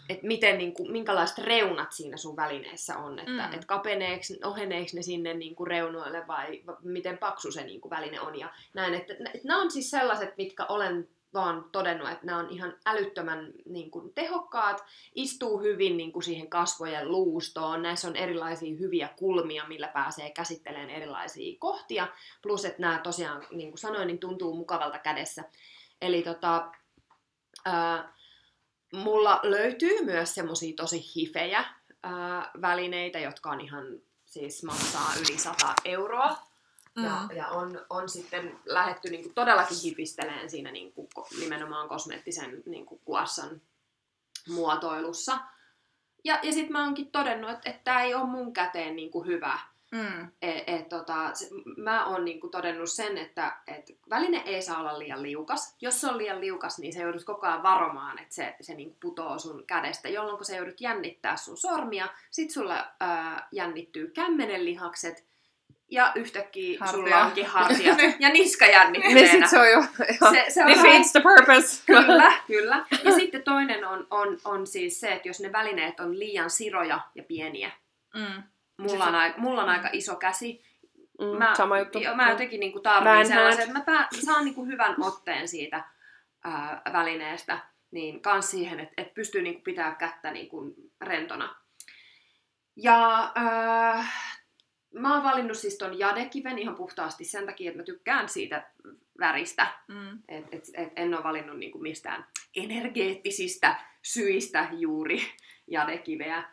että miten, niin kuin, minkälaiset reunat siinä sun välineessä on, että Mm. et kapeneeko, oheneeko ne sinne niin kuin reunoille vai va- miten paksu se niin kuin väline on ja näin. Että, että nämä on siis sellaiset, mitkä olen vaan todennut, että nämä on ihan älyttömän niin kuin, tehokkaat, istuu hyvin niin kuin, siihen kasvojen luustoon, näissä on erilaisia hyviä kulmia, millä pääsee käsittelemään erilaisia kohtia, plus että nämä tosiaan, niin kuin sanoin, niin tuntuu mukavalta kädessä. Eli tota, ää, mulla löytyy myös semmosia tosi hifejä ää, välineitä, jotka on ihan siis maksaa yli 100 euroa. Mm. Ja, ja on, on sitten lähetty niin todellakin hipisteleen siinä niin kuin, nimenomaan kosmeettisen niin kuin, kuassan muotoilussa. Ja, ja sitten mä oonkin todennut, että, että tämä ei ole mun käteen niin kuin, hyvä. Mm. Et, et, tota, se, mä oon niinku todennut sen, että et väline ei saa olla liian liukas. Jos se on liian liukas, niin se joudut koko ajan varomaan, että se, se niinku putoo sun kädestä, jolloin kun se joudut jännittää sun sormia. Sit sulla ää, jännittyy kämmenenlihakset ja yhtäkkiä Hartia. sulla onkin hartiat ja niska jännittelee. Niin sit se on jo Se- se on defeats the purpose. Kyllä, kyllä. Ja sitten toinen on, on, on siis se, että jos ne välineet on liian siroja ja pieniä. Mm. Mulla on, aika, mulla on aika iso käsi. Mm, Mä, sama juttu. jo- mä jotenkin niinku Mä tarvin en sellaisen, että mä pää, saan niinku hyvän otteen siitä ää, välineestä. Niin kans siihen, että et pystyy niinku pitää kättä niinku rentona. Ja ää, mä oon valinnut siis ton jadekiven ihan puhtaasti sen takia, että mä tykkään siitä väristä. Mm. Et, et, et en ole valinnut niinku mistään energeettisistä syistä juuri jadekiveä.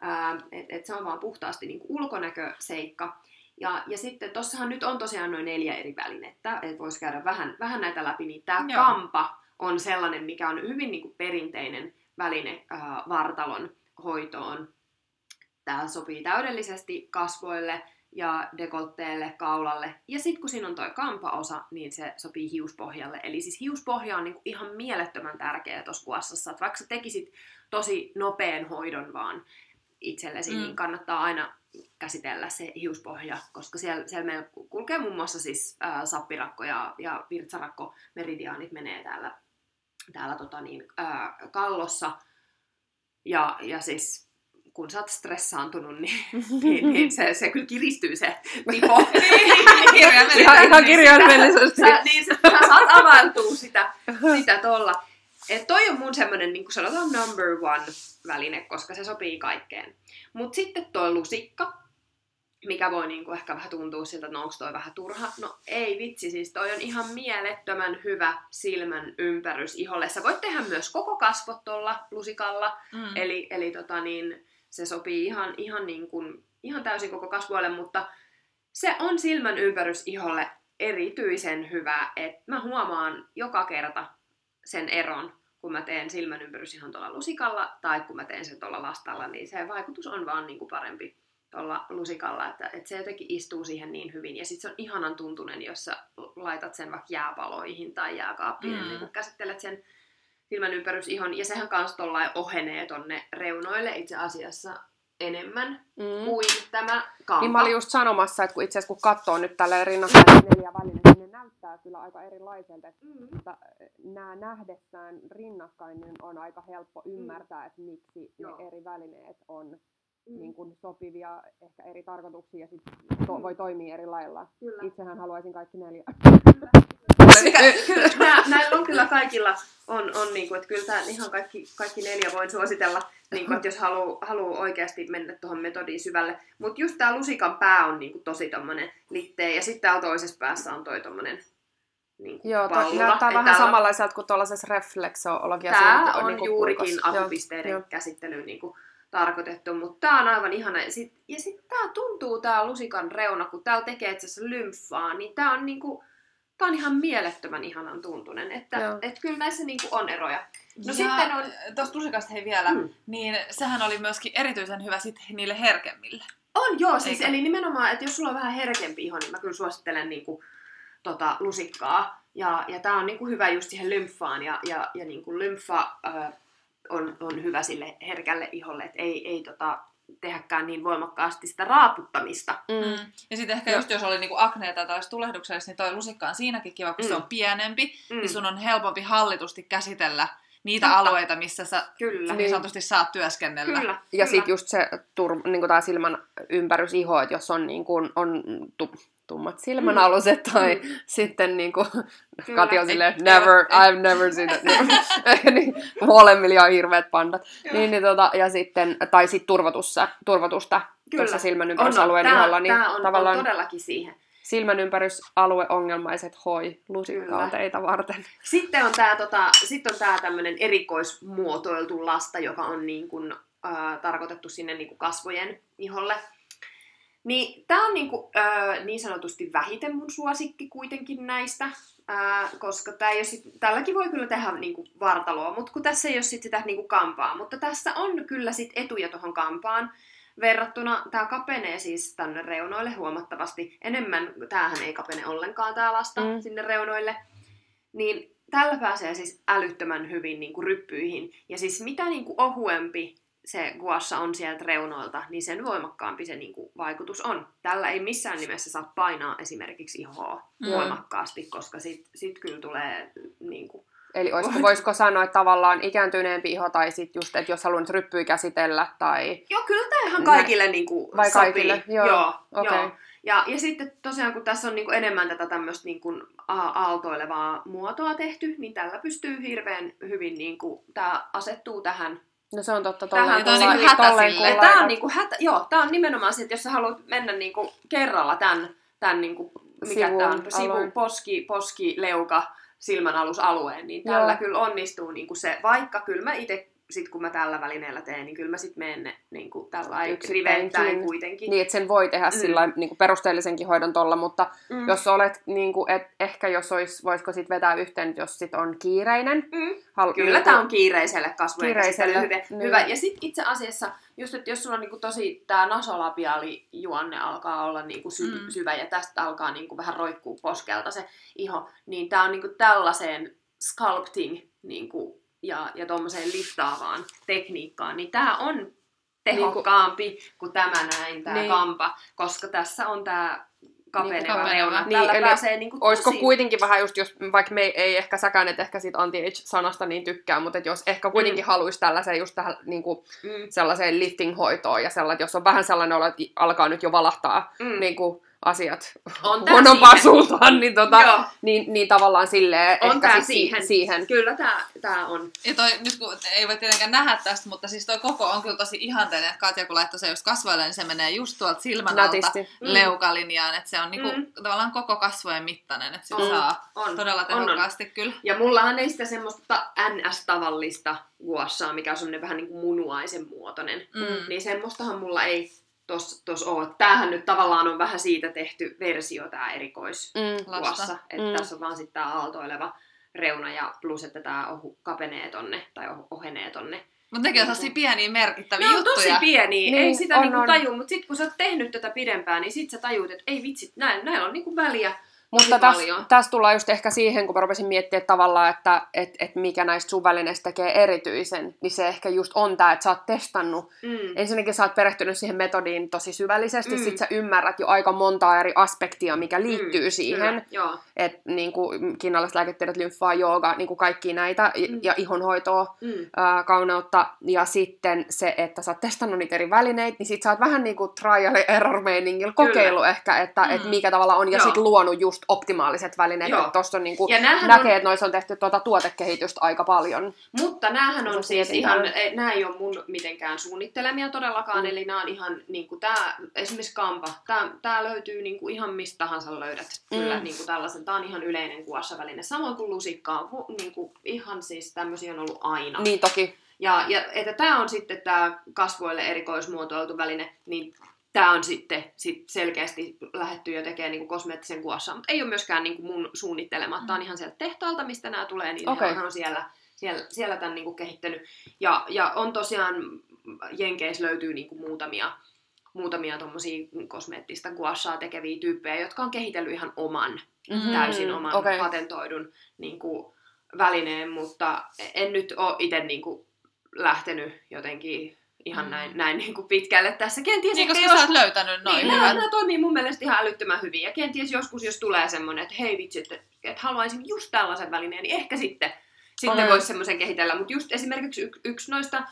Ää, et, se on vaan puhtaasti niinku ulkonäköseikka. Ja, ja sitten tossahan nyt on tosiaan noin neljä eri välinettä, että voisi käydä vähän, vähän näitä läpi. Niin tämä kampa on sellainen, mikä on hyvin niinku perinteinen väline ää, vartalon hoitoon. Tämä sopii täydellisesti kasvoille ja dekoltteelle, kaulalle. Ja sitten kun siinä on toi kampaosa, niin se sopii hiuspohjalle. Eli siis hiuspohja on niinku ihan mielettömän tärkeä tuossa kuvassassa. Että vaikka sä tekisit tosi nopean hoidon vaan itsellesi, Mm. niin kannattaa aina käsitellä se hiuspohja, koska siellä, siellä meillä kulkee muun muassa siis ää, sappirakko ja, ja virtsarakko meridiaanit menee täällä, täällä tota niin, ää, kallossa. Ja, ja siis kun sä oot stressaantunut, niin, niin, niin se, se kyllä kiristyy se tipo. Kirjaimellisesti. Ihan, ihan kirjaimellisesti. Sä, niin sä, sä saat availtua sitä, sitä tolla. Et toi on mun semmonen, niin sanotaan, number one väline, koska se sopii kaikkeen. Mut sitten toi lusikka, mikä voi niinku ehkä vähän tuntua siltä, että no onks toi vähän turha. No ei vitsi, siis toi on ihan mielettömän hyvä silmän ympärys iholle. Sä voit tehdä myös koko kasvot tuolla lusikalla, Mm. Eli, eli tota niin, se sopii ihan, ihan, niin kuin, ihan täysin koko kasvoille, mutta se on silmän ympärys iholle erityisen hyvä, että mä huomaan joka kerta sen eron, kun mä teen silmän ympärys ihan tuolla lusikalla tai kun mä teen sen tuolla lastalla, niin se vaikutus on vaan niin kuin parempi tuolla lusikalla, että, että se jotenkin istuu siihen niin hyvin. Ja sitten se on ihanan tuntunen, jos sä laitat sen vaikka jääpaloihin tai jääkaappiin, Mm. niin kun käsittelet sen silmän ympärysihon. Ja sehän kanssa tollain ohenee tonne reunoille itse asiassa enemmän Mm. kuin tämä kampa. Niin mä olin just sanomassa, että kun itse asiassa kun katsoo nyt tällä rinnakkain neljä niin ne näyttää kyllä aika erilaiselta. Että Mm. nämä nähdessään rinnakkain niin on aika helppo ymmärtää, että miksi Joo. ne eri välineet on Mm. niin kuin sopivia ehkä eri tarkoituksiin ja sit to- Mm. voi toimia eri lailla. Kyllä. Itsehän haluaisin kaikki neljä. Kyllä, nää, näillä on kyllä kaikilla, on, on niinku, että kyllä tää ihan kaikki, kaikki neljä voin suositella, niinku, että jos haluaa haluu oikeasti mennä tuohon metodiin syvälle. Mutta just tää lusikan pää on niinku tosi tommonen litteä, ja sitten täällä toisessa päässä on toi tommonen niinku Joo, pallula. näyttää vähän täällä on- samanlaiselta kuin tuollaisessa refleksologiassa. Tää niin on niinku juurikin kulkos. Joo. käsittelyyn niinku tarkoitettu, mutta tää on aivan ihana. Ja sit, ja sit tää tuntuu tää lusikan reuna, kun täällä tekee itse asiassa lymfaa, niin tää on niinku, tää on ihan mielettömän ihanan tuntunen. Että Joo. et kyllä näissä niinku on eroja. No ja sitten on... Tuosta lusikasta hei vielä, Mm. niin sehän oli myöskin erityisen hyvä sit niille herkemmille. On joo, siis eli nimenomaan, että jos sulla on vähän herkempi iho, niin mä kyllä suosittelen niinku, tota, lusikkaa. Ja, ja tää on niinku hyvä just siihen lymfaan ja, ja, ja niinku lymfa ö, on, on hyvä sille herkälle iholle, että ei, ei tota, tehäkään niin voimakkaasti sitä raaputtamista. Mm. Mm. Ja sitten ehkä just jos oli niinku akneita tai tulehduksellista, niin toi lusikka on siinäkin kiva, kun se Mm. on pienempi, Mm. niin sun on helpompi hallitusti käsitellä niitä Totta. alueita, missä sä Kyllä. niin sanotusti saat työskennellä. Kyllä. Ja kyllä. sitten just se tur, niin tää silmän ympärysiho, että jos on, niin kuin, on tu, tummat silmänaluset tai Mm. sitten niin kuin, Kyllä. Kati on silleen, never, ei- I've never seen it. niin, molemmilla on hirveät pandat. Niin, niin, tota, ja sitten, tai sitten turvatussa, turvatusta Kyllä. tuossa silmän on, ympärysalueen tää, iholla, niin tää on, tavallaan on todellakin siihen. Silmän ympärysalueongelmaiset hoi, lusikka Kyllä. on teitä varten. Sitten on tää, tota, sit tämmönen erikoismuotoiltu lasta, joka on niin kun, ää, tarkoitettu sinne niin kasvojen iholle. Niin tää on niin, kun, ää, niin sanotusti vähiten mun suosikki kuitenkin näistä, ää, koska tää ei ole sit, tälläkin voi kyllä tehdä niin vartaloa, mutta kun tässä ei ole sit sitä niin kampaa. Mutta tässä on kyllä sit etuja tuohon kampaan verrattuna. Tää kapenee siis tänne reunoille huomattavasti enemmän. Tämähän ei kapene ollenkaan tää lasta mm. sinne reunoille. Niin tällä pääsee siis älyttömän hyvin niin kuin ryppyihin. Ja siis mitä niin kuin ohuempi se guassa on sieltä reunoilta, niin sen voimakkaampi se niin kuin, vaikutus on. Tällä ei missään nimessä saa painaa esimerkiksi ihoa Mm. voimakkaasti, koska sit, sit kyllä tulee niin kuin, Eli olisiko, voisiko sanoa, että tavallaan ikääntyneempi iho tai sitten just, että jos haluan nyt ryppyä käsitellä tai... Joo, kyllä tämä ihan Nä- kaikille niin kuin, Vai sopii. kaikille? Joo, joo, okei. joo. Ja, ja sitten tosiaan, kun tässä on niin kuin enemmän tätä tämmöistä niin kuin aaltoilevaa muotoa tehty, niin tällä pystyy hirveän hyvin, niin kuin, tämä asettuu tähän. No se on totta, Tähän tolleen, on kun niinku la- hätä tolleen, silleen. kun Tämä on, niin kuin hätä, joo, tämä on nimenomaan se, että jos sä haluat mennä niin kuin kerralla tämän, tämän niin kuin, mikä Sivun tämä on, sivu, alueen. poski, poski, leuka, silmänalusalueen, niin tällä Joo. kyllä onnistuu niin kuin se, vaikka kyllä mä itse sit kun mä tällä välineellä teen, niin kyllä mä sit menen ne niin kuin riveittäin kiinni. kuitenkin. Niin, että sen voi tehdä Mm. sillä niin kuin perusteellisenkin hoidon tolla, mutta Mm. jos olet, niin kuin, et, ehkä jos olis, voisiko sit vetää yhteen, jos sit on kiireinen. Mm. Hal, Kyllä niin tämä on kiireiselle kasvojen Kiireiselle, hyvä. niin. hyvä. Ja sitten itse asiassa, just että jos sulla on niinku tosi tämä nasolabiaalijuonne alkaa olla niinku sy- Mm. syvä ja tästä alkaa niinku vähän roikkuu poskelta se iho, niin tämä on niinku tällaiseen sculpting niinku, ja, ja tuommoiseen liftaavaan tekniikkaan, niin tämä on tehokkaampi kuin tämä näin, tämä Niin. kampa, koska tässä on tämä kapeneva kapeneva. reuna. Niin, eli pääsee niinku Olisiko tosi... kuitenkin vähän just, jos, vaikka me ei, ei ehkä säkään, että ehkä siitä anti-age-sanasta niin tykkää, mutta jos ehkä kuitenkin Mm. mm. haluaisi tällaiseen just tähän niin kuin, Mm, sellaiseen lifting-hoitoon ja sellainen, jos on vähän sellainen olo, että alkaa nyt jo valahtaa mm. niin kuin, asiat On siihen. suuntaan, niin, tota, Joo. niin, niin tavallaan silleen On ehkä tää sit si- siihen. siihen. Kyllä tämä tää on. Ja toi, nyt kun ei voi tietenkään nähdä tästä, mutta siis toi koko on kyllä tosi ihanteinen, että Katja kun laittoi se just kasvoille, niin se menee just tuolta silmän alta. Mm. leukalinjaan, että se on niinku, Mm. tavallaan koko kasvojen mittainen, että sillä On, saa on, todella on, on. tehokkaasti kyllä. Ja mullahan ei sitä semmoista ta- NS-tavallista guassaa, mikä on semmoinen vähän niin kuin munuaisen muotoinen. Mm. Niin semmoistahan mulla ei tos, tos ole. Tämähän nyt tavallaan on vähän siitä tehty versio, tämä erikois Mm. Että Mm. tässä on vaan sitten tämä aaltoileva reuna ja plus, että tämä ohu, kapenee tonne tai oh- ohenee tonne. Mutta nekin on Niinku- sellaisia pieniä merkittäviä Ne on juttuja. tosi pieniä, niin, ei Niin, sitä on, niinku taju, mutta sitten kun sä oot tehnyt tätä pidempään, niin sit sä tajuut, että ei vitsi, näin, näillä on niinku väliä Mutta tässä täs tullaan just ehkä siihen, kun mä rupesin miettimään tavallaan, että et, et mikä näistä sun välineistä tekee erityisen, niin se ehkä just on tämä, että sä oot testannut. Mm. Ensinnäkin sä oot perehtynyt siihen metodiin tosi syvällisesti, Mm. mm. sit sä ymmärrät jo aika montaa eri aspektia, mikä liittyy Mm, siihen. Että niin kuin kiinalaiset lääketiedot, lymfaa, jooga, niin kuin kaikki näitä, Mm. mm. ja ihonhoitoa, Mm. ää, kauneutta, ja sitten se, että sä oot testannut niitä eri välineitä, niin sit sä oot vähän niin kuin trial and error meiningillä kokeillut ehkä, että Mm. et mikä tavalla on, ja Joo. sit luonut just optimaaliset välineet, tossa on niin näähän näkee, on, että noissa on tehty tuota tuotekehitystä aika paljon. mutta näähän on siis ihan, ei- nää ei ole mun mitenkään suunnittelemia todellakaan, Mm. eli nämä on ihan, niin kuin tää, esimerkiksi Kampa, tää, tää löytyy niin kuin ihan mistä tahansa löydät, Mm. kyllä niin kuin tällaisen, tää on ihan yleinen kuossaväline, samoin kuin lusikka on, niin kuin, ihan siis tämmöisiä on ollut aina. Niin toki. Ja, ja että tämä on sitten tämä kasvoille erikoismuotoiltu väline, niin tämä on sitten sit selkeästi lähetty jo tekemään niin kosmeettisen kuossa, mutta ei ole myöskään niin mun suunnittelema. Tämä on ihan sieltä tehtaalta, mistä nämä tulee, niin okay. hän on siellä, siellä, siellä tämän niin kehittänyt. Ja, ja on tosiaan, Jenkeissä löytyy niin muutamia muutamia tommosia kosmeettista guashaa tekeviä tyyppejä, jotka on kehitellyt ihan oman Mm. täysin oman okay. patentoidun niin kuin, välineen, mutta en nyt ole itse niin kuin, lähtenyt jotenkin ihan Mm. näin, näin niin kuin pitkälle tässä. Kenties Niin, koska sä jos... oot löytänyt noin Niin, niin, nämä, hyvät. nämä toimii mun mielestä ihan älyttömän hyvin. Ja kenties joskus, jos tulee semmoinen, että hei vitsi, että, että haluaisin just tällaisen välineen, niin ehkä sitten, sitten voisi semmoisen kehitellä. Mutta just esimerkiksi y- yksi noista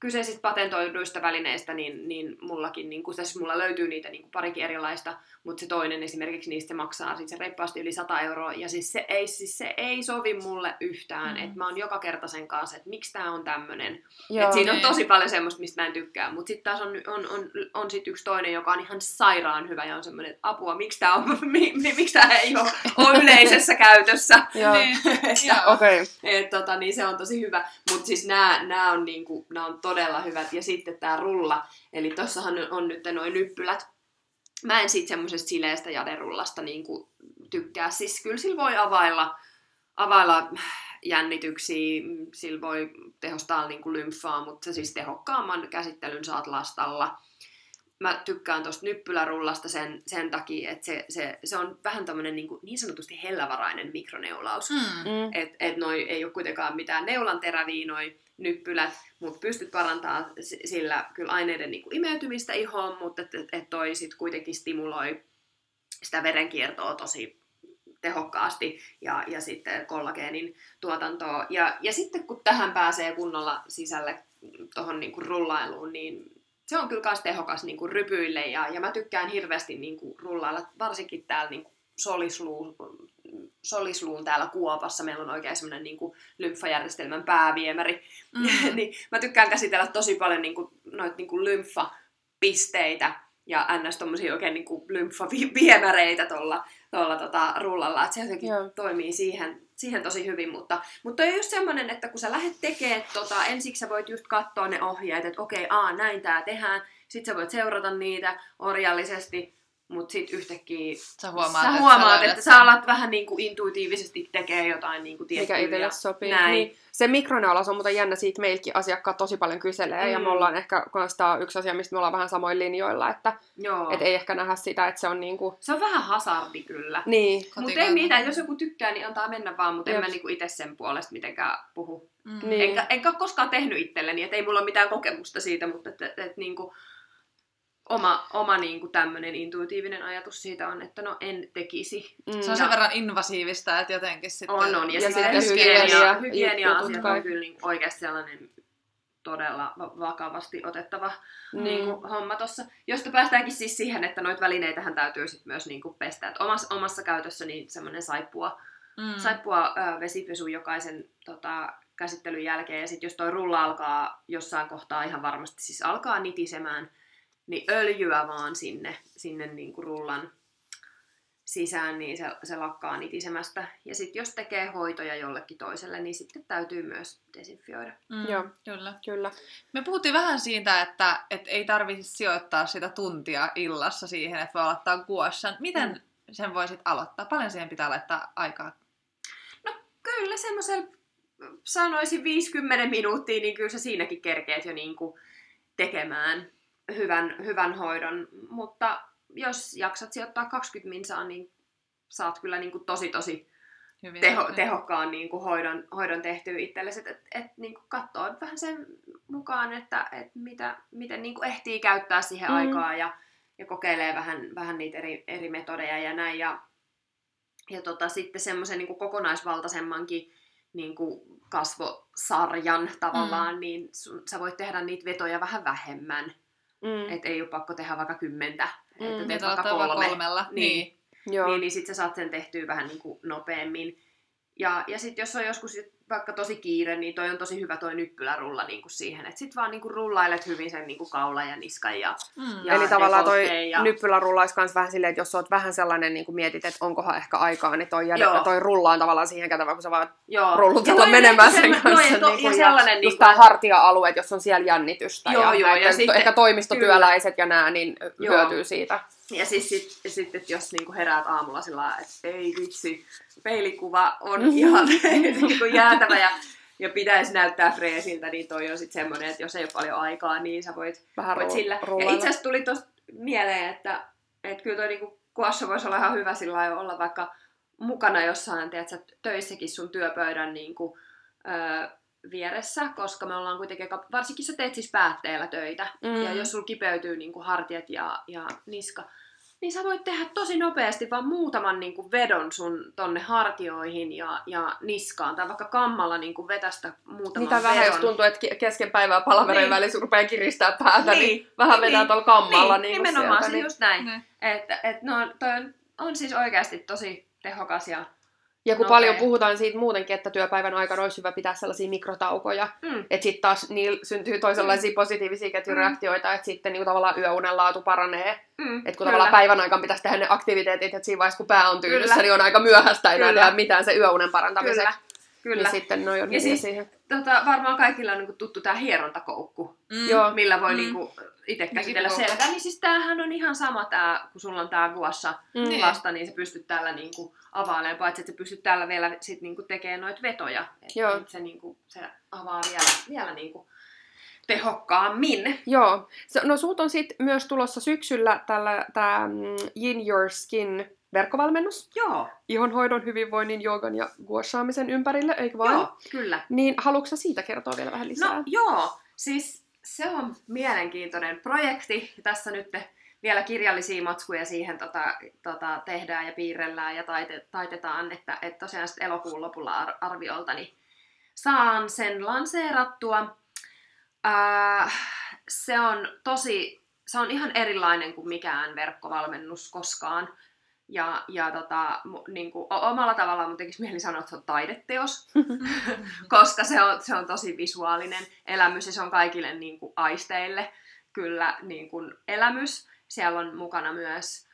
kyseisistä patentoiduista välineistä, niin, niin mullakin, niin kuin, siis mulla löytyy niitä niin parikin erilaista, mutta se toinen esimerkiksi niistä maksaa sit se reippaasti yli 100 euroa, ja siis se ei, siis se ei sovi mulle yhtään, Mm. että mä oon joka kerta sen kanssa, että miksi tää on tämmönen. Joo. Et siinä on Niin. tosi paljon semmoista, mistä mä en tykkää, mutta sitten taas on, on, on, on sit yksi toinen, joka on ihan sairaan hyvä, ja on semmoinen, että apua, miksi tää, on, mi, mi, miksi tää ei ole, ole yleisessä käytössä. Joo. Niin. Okei. Et, tota, niin se on tosi hyvä. Mutta siis nämä on, niinku, nää on todella hyvät. Ja sitten tämä rulla. Eli tossahan on, nyt noin nyppylät. Mä en siitä semmoisesta sileestä jaderullasta niinku, tykkää. Siis kyllä sillä voi availla, availla jännityksiä, sillä voi tehostaa niinku lymfaa, mutta siis tehokkaamman käsittelyn saat lastalla. Mä tykkään tuosta nyppylärullasta sen, sen takia, että se, se, se on vähän tämmöinen niin, niin sanotusti hellävarainen mikroneulaus. Mm. Mm. Että et noi ei ole kuitenkaan mitään neulan teräviä noi nyppylät, mutta pystyt parantamaan sillä kyllä aineiden niin kuin imeytymistä ihoon, mutta että et, et toi sit kuitenkin stimuloi sitä verenkiertoa tosi tehokkaasti ja, ja sitten kollageenin tuotantoa. Ja, ja sitten kun tähän pääsee kunnolla sisälle tuohon niinku rullailuun, niin se on kyllä myös tehokas niinku rypyille ja, ja mä tykkään hirveästi niinku rullailla, varsinkin täällä niinku solisluun, solisluun täällä Kuopassa. Meillä on oikein semmoinen niinku lymfajärjestelmän pääviemäri. Mm. niin mä tykkään käsitellä tosi paljon niinku, noita niinku lymfapisteitä ja ns. tommosia oikein niinku lymfaviemäreitä tuolla tuolla tota, rullalla, että se jotenkin Joo. toimii siihen, siihen tosi hyvin, mutta, mutta on just semmonen, että kun sä lähdet tekemään tota, ensiksi sä voit just katsoa ne ohjeet, että okei, aa, näin tää tehdään, sit sä voit seurata niitä orjallisesti, mutta sit yhtäkkiä Sä huomaat, sä että huomaat, että sen. sä alat vähän niin kuin intuitiivisesti tekee jotain niin kuin tiettyä. mikä itselle sopii. Näin. Niin, se mikroneulaus on muuten jännä, siitä meilläkin asiakkaat tosi paljon kyselee, mm. ja me ollaan ehkä, kun tämä on yksi asia, mistä me ollaan vähän samoin linjoilla, että Joo. et ei ehkä nähdä sitä, että se on niinku... Se on vähän hasardi kyllä. Niin, Mutta ei mitään, jos joku tykkää, niin antaa mennä vaan, mutta en mä niinku itse sen puolesta mitenkään puhu. Mm. Niin. Enkä, enkä ole koskaan tehnyt itselleni, että ei mulla ole mitään kokemusta siitä, mutta et, et, et, niinku, oma, oma niinku tämmöinen intuitiivinen ajatus siitä on, että no en tekisi. mm. Se on sen verran invasiivista, että jotenkin sitten... On, on. Ja, Ja sitten sitten hygienia, hygienia- hygienia-asiat on kyllä niinku oikeasti sellainen todella va- vakavasti otettava Mm. niin kuin, homma tossa. Josta päästäänkin siis siihen, että noita välineitähän täytyy sit myös niin kuin, pestä. Et omassa, omassa käytössä niin semmoinen saippua, Mm. saippua ö, vesipesu jokaisen tota, käsittelyn jälkeen. Ja sitten jos toi rulla alkaa jossain kohtaa ihan varmasti siis alkaa nitisemään, niin öljyä vaan sinne, sinne niin kuin rullan sisään, niin se, se lakkaa nitisemästä. Ja sitten jos tekee hoitoja jollekin toiselle, niin sitten täytyy myös desinfioida. Mm. Joo. Kyllä. Kyllä. Me puhuttiin vähän siitä, että, että ei tarvitse sijoittaa sitä tuntia illassa siihen, että voi aloittaa guashan. Miten mm. sen voisit aloittaa? Paljon siihen pitää laittaa aikaa? Kyllä semmoisella, sanoisin 50 minuuttia, niin kyllä sä siinäkin kerkeet jo niinku tekemään hyvän, hyvän hoidon. Mutta jos jaksat sijoittaa 20 minsaa, niin saat kyllä niinku tosi tosi Hyvin. teho, tehokkaan niinku hoidon, hoidon tehtyä itsellesi. Että et, et, niinku katsoo vähän sen mukaan, että et mitä, miten niinku ehtii käyttää siihen mm. aikaa ja, ja kokeilee vähän, vähän niitä eri, eri metodeja ja näin. Ja, ja tota, sitten semmoisen niin kokonaisvaltaisemmankin niin kuin kasvosarjan tavallaan, mm. niin sun, sä voit tehdä niitä vetoja vähän vähemmän. Mm. Et ei ole pakko tehdä vaikka kymmentä, Mm. että teet vaikka kolme. kolmella. Niin. Niin. Joo. Niin, niin sitten sä saat sen tehtyä vähän niin kuin nopeammin. Ja, ja sitten jos on joskus vaikka tosi kiire, niin toi on tosi hyvä toi nyppylärulla niin kuin siihen. Että sit vaan niin kuin rullailet hyvin sen niin kuin kaulan ja niskan ja, Mm. Ja Eli tavallaan toi ja- nyppylärulla olisi myös vähän silleen, että jos sä oot vähän sellainen, niin kuin mietit, että onkohan ehkä aikaa, niin toi, jäde, toi rulla on tavallaan siihen kätevä, kun sä vaan Joo. rullutella Ja toi on menemään sen semmo- kanssa. joo, ja, to, niin kuin, ja sellainen, just niin tää kuin, hartia-alueet, jos on siellä jännitystä. Joo, ja, joo, ja to- sitten- ehkä toimistotyöläiset ja nää, niin Joo. hyötyy siitä. Ja siis sit, sit että jos niinku heräät aamulla sillä että ei vitsi, peilikuva on ihan niinku jäätävä ja, ja pitäisi näyttää freesiltä, niin toi on sitten semmoinen, että jos ei ole paljon aikaa, niin sä voit, Vähän voit sillä. Ja itse asiassa tuli tuosta mieleen, että, että kyllä toi niinku kuassa voisi olla ihan hyvä sillä olla vaikka mukana jossain, tiedätkö, töissäkin sun työpöydän niinku, öö, vieressä, koska me ollaan kuitenkin, aika- varsinkin sä teet siis päätteellä töitä, Mm. ja jos sulla kipeytyy niin kuin hartiat ja, ja niska, niin sä voit tehdä tosi nopeasti vaan muutaman niin kuin vedon sun tonne hartioihin ja, ja niskaan, tai vaikka kammalla niin kuin vetästä muutaman Mitä vähän, jos tuntuu, että ke- kesken päivää palaverin Niin. välissä rupeaa kiristää päätä, niin, Niin. vähän vetää Niin. tuolla kammalla. niin, Niin, nimenomaan sieltä, se just näin. Niin. Että et no, toi on, on siis oikeasti tosi tehokas ja Ja kun Nopea. paljon puhutaan siitä muutenkin, että työpäivän aikana olisi hyvä pitää sellaisia mikrotaukoja, mm, että sitten taas niillä syntyy toisenlaisia positiivisia ketjureaktioita, että sitten niinku tavallaan yöunen laatu paranee. mm, Että kun tavallaan päivän aikana pitäisi tehdä ne aktiviteetit, että siinä vaiheessa kun pää on tyynyssä, Kyllä. niin on aika myöhäistä enää Kyllä. tehdä mitään se yöunen parantamiseksi. Kyllä, kyllä. Niin sitten noi on Ja siis- siihen. Tota, varmaan kaikilla on niinku tuttu tämä hierontakoukku. Mm. Joo. millä voi Mm. mm. niinku itse käsitellä Niin, selkää. Niin siis tämähän on ihan sama tää, kun sulla on tää guassa Mm. Niin. lasta, niin sä pystyt tällä niinku availemaan, paitsi että sä pystyt tällä vielä sit niinku tekemään noita vetoja. Et Joo. nyt se, niinku, se avaa vielä, vielä niinku tehokkaammin. Joo. Se, no sulta on sitten myös tulossa syksyllä tällä tämä mm, Yin Your Skin verkkovalmennus Joo, ihonhoidon, hyvinvoinnin, joogan ja guashaamisen ympärille, eikö vaan? joo, kyllä. Niin haluatko siitä kertoa vielä vähän lisää? No joo, siis se on mielenkiintoinen projekti. Tässä nyt vielä kirjallisia matskuja siihen tota, tota, tehdään ja piirrellään ja taite, taitetaan, että, että tosiaan sitten elokuun lopulla ar- arviolta niin saan sen lanseerattua. Ää, se on tosi, se on ihan erilainen kuin mikään verkkovalmennus koskaan. Ja, ja tota, niin kuin, omalla tavallaan mun tekisi mieli sanoa, että se on taideteos, koska se on, se on tosi visuaalinen elämys ja se on kaikille niin kuin, aisteille kyllä niin kuin, elämys. Siellä on mukana myös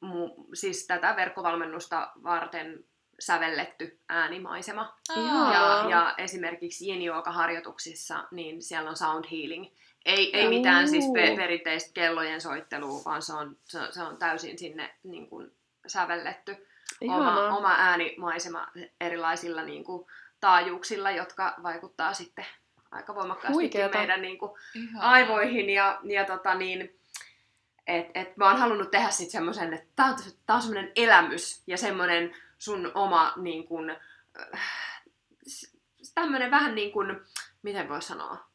mu, siis tätä verkkovalmennusta varten sävelletty äänimaisema. Ihanaa. Ja, ja esimerkiksi yin harjoituksissa niin siellä on sound healing. Ei, ei mitään siis pe- perinteistä kellojen soittelua, vaan se on, se on, se on täysin sinne niin kuin, sävelletty oma, Ihanaa. oma äänimaisema erilaisilla niin kuin, taajuuksilla, jotka vaikuttaa sitten aika voimakkaasti Huikeeta. meidän niin kuin, Ihanaa. aivoihin. Ja, ja tota niin, et, et mä oon halunnut tehdä sitten semmoisen, että tää on, tää on semmoinen elämys ja semmoinen sun oma niin kuin, äh, tämmöinen vähän niin kuin, miten voi sanoa,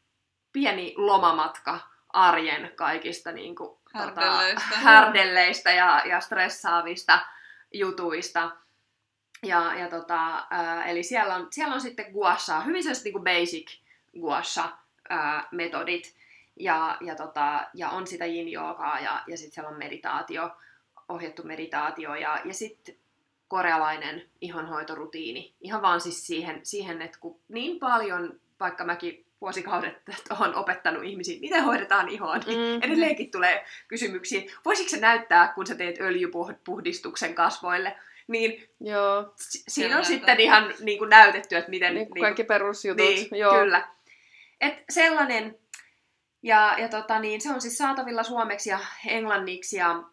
pieni lomamatka arjen kaikista niin kuin, Härdelleistä. Tota, härdelleistä ja, ja stressaavista jutuista. Ja, ja tota, ää, eli siellä on, siellä on sitten guasha, hyvin sellaiset niin basic guasha ää, metodit. Ja, ja, tota, ja on sitä yin ja, ja sitten siellä on meditaatio, ohjattu meditaatio ja, ja sitten korealainen ihonhoitorutiini. Ihan vaan siis siihen, siihen, että kun niin paljon, vaikka mäkin vuosikaudet olen opettanut ihmisiä, miten hoidetaan ihoa, niin Mm. edelleenkin tulee kysymyksiä. Voisiko se näyttää, kun sä teet öljypuhdistuksen kasvoille? Niin Joo, si- siinä on näyttää. sitten ihan niin kuin näytetty, että miten... niin kuin kaikki perusjutut. niin, Joo. kyllä. Et sellainen, ja, ja tota, niin, se on siis saatavilla suomeksi ja englanniksi, ja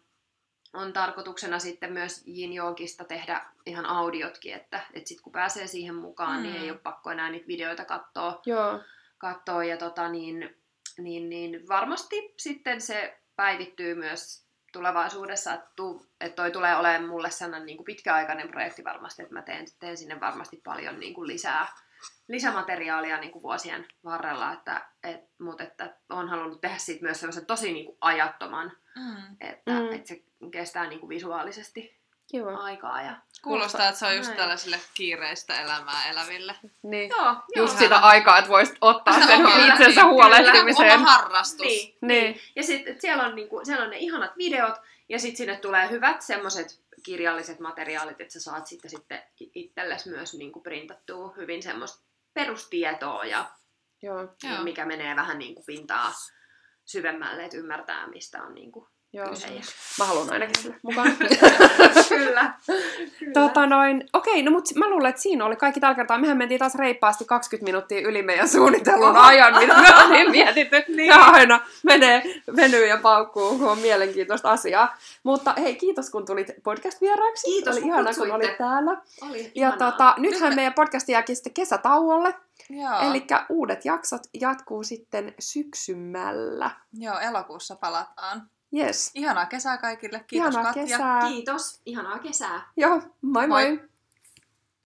on tarkoituksena sitten myös Yin Yogista tehdä ihan audiotkin, että et sit kun pääsee siihen mukaan, mm. niin Mm. ei ole pakko enää niitä videoita katsoa, Joo. Katsoa ja tota, niin, niin, niin varmasti sitten se päivittyy myös tulevaisuudessa, että, että toi tulee olemaan mulle sellainen niin kuin pitkäaikainen projekti varmasti, että mä teen, teen sinne varmasti paljon niin kuin lisää, lisämateriaalia niin kuin vuosien varrella, että, et, mutta että on halunnut tehdä siitä myös sellaisen tosi niin kuin ajattoman, Mm. että, mm. että se kestää niin kuin visuaalisesti Kiva. aikaa. Ja... Kuulostaa, että se on just Näin. tällaisille kiireistä elämää eläville. Niin. Joo, Just joo. sitä aikaa, että voisit ottaa sen Kyllä, itsensä niin, huolehtimiseen. Oma harrastus. Niin, Niin. Ja sitten siellä on, niinku, siellä on ne ihanat videot, ja sitten sinne tulee hyvät semmoiset kirjalliset materiaalit, että sä saat sitten, sitten itsellesi myös niinku printattua hyvin semmoista perustietoa, ja, Joo, Joo. mikä menee vähän niinku pintaa syvemmälle, että ymmärtää, mistä on niinku joo. Ja... Mä haluan ainakin sille mukaan. Kyllä. Kyllä. Tota noin, okei, no mut mä luulen, että siinä oli kaikki tällä kertaa. Mehän mentiin taas reippaasti 20 minuuttia yli meidän suunnitellun Oho. ajan, mitä me oltiin mietitty. niin. Ja aina menee, venyy ja paukkuu, kun on mielenkiintoista asiaa. Mutta hei, kiitos kun tulit podcast-vieraaksi. Kiitos, Oli kun ihanaa, kun olit täällä. Oli Ja ihanaa. tota, nythän me- meidän podcast jääkin sitten kesätauolle. Joo. Eli uudet jaksot jatkuu sitten syksymällä. Joo, elokuussa palataan. Yes. Ihanaa kesää kaikille. Kiitos Ihanaa Katja. kesää. Kiitos. Ihanaa kesää. Joo, moi moi. Moi.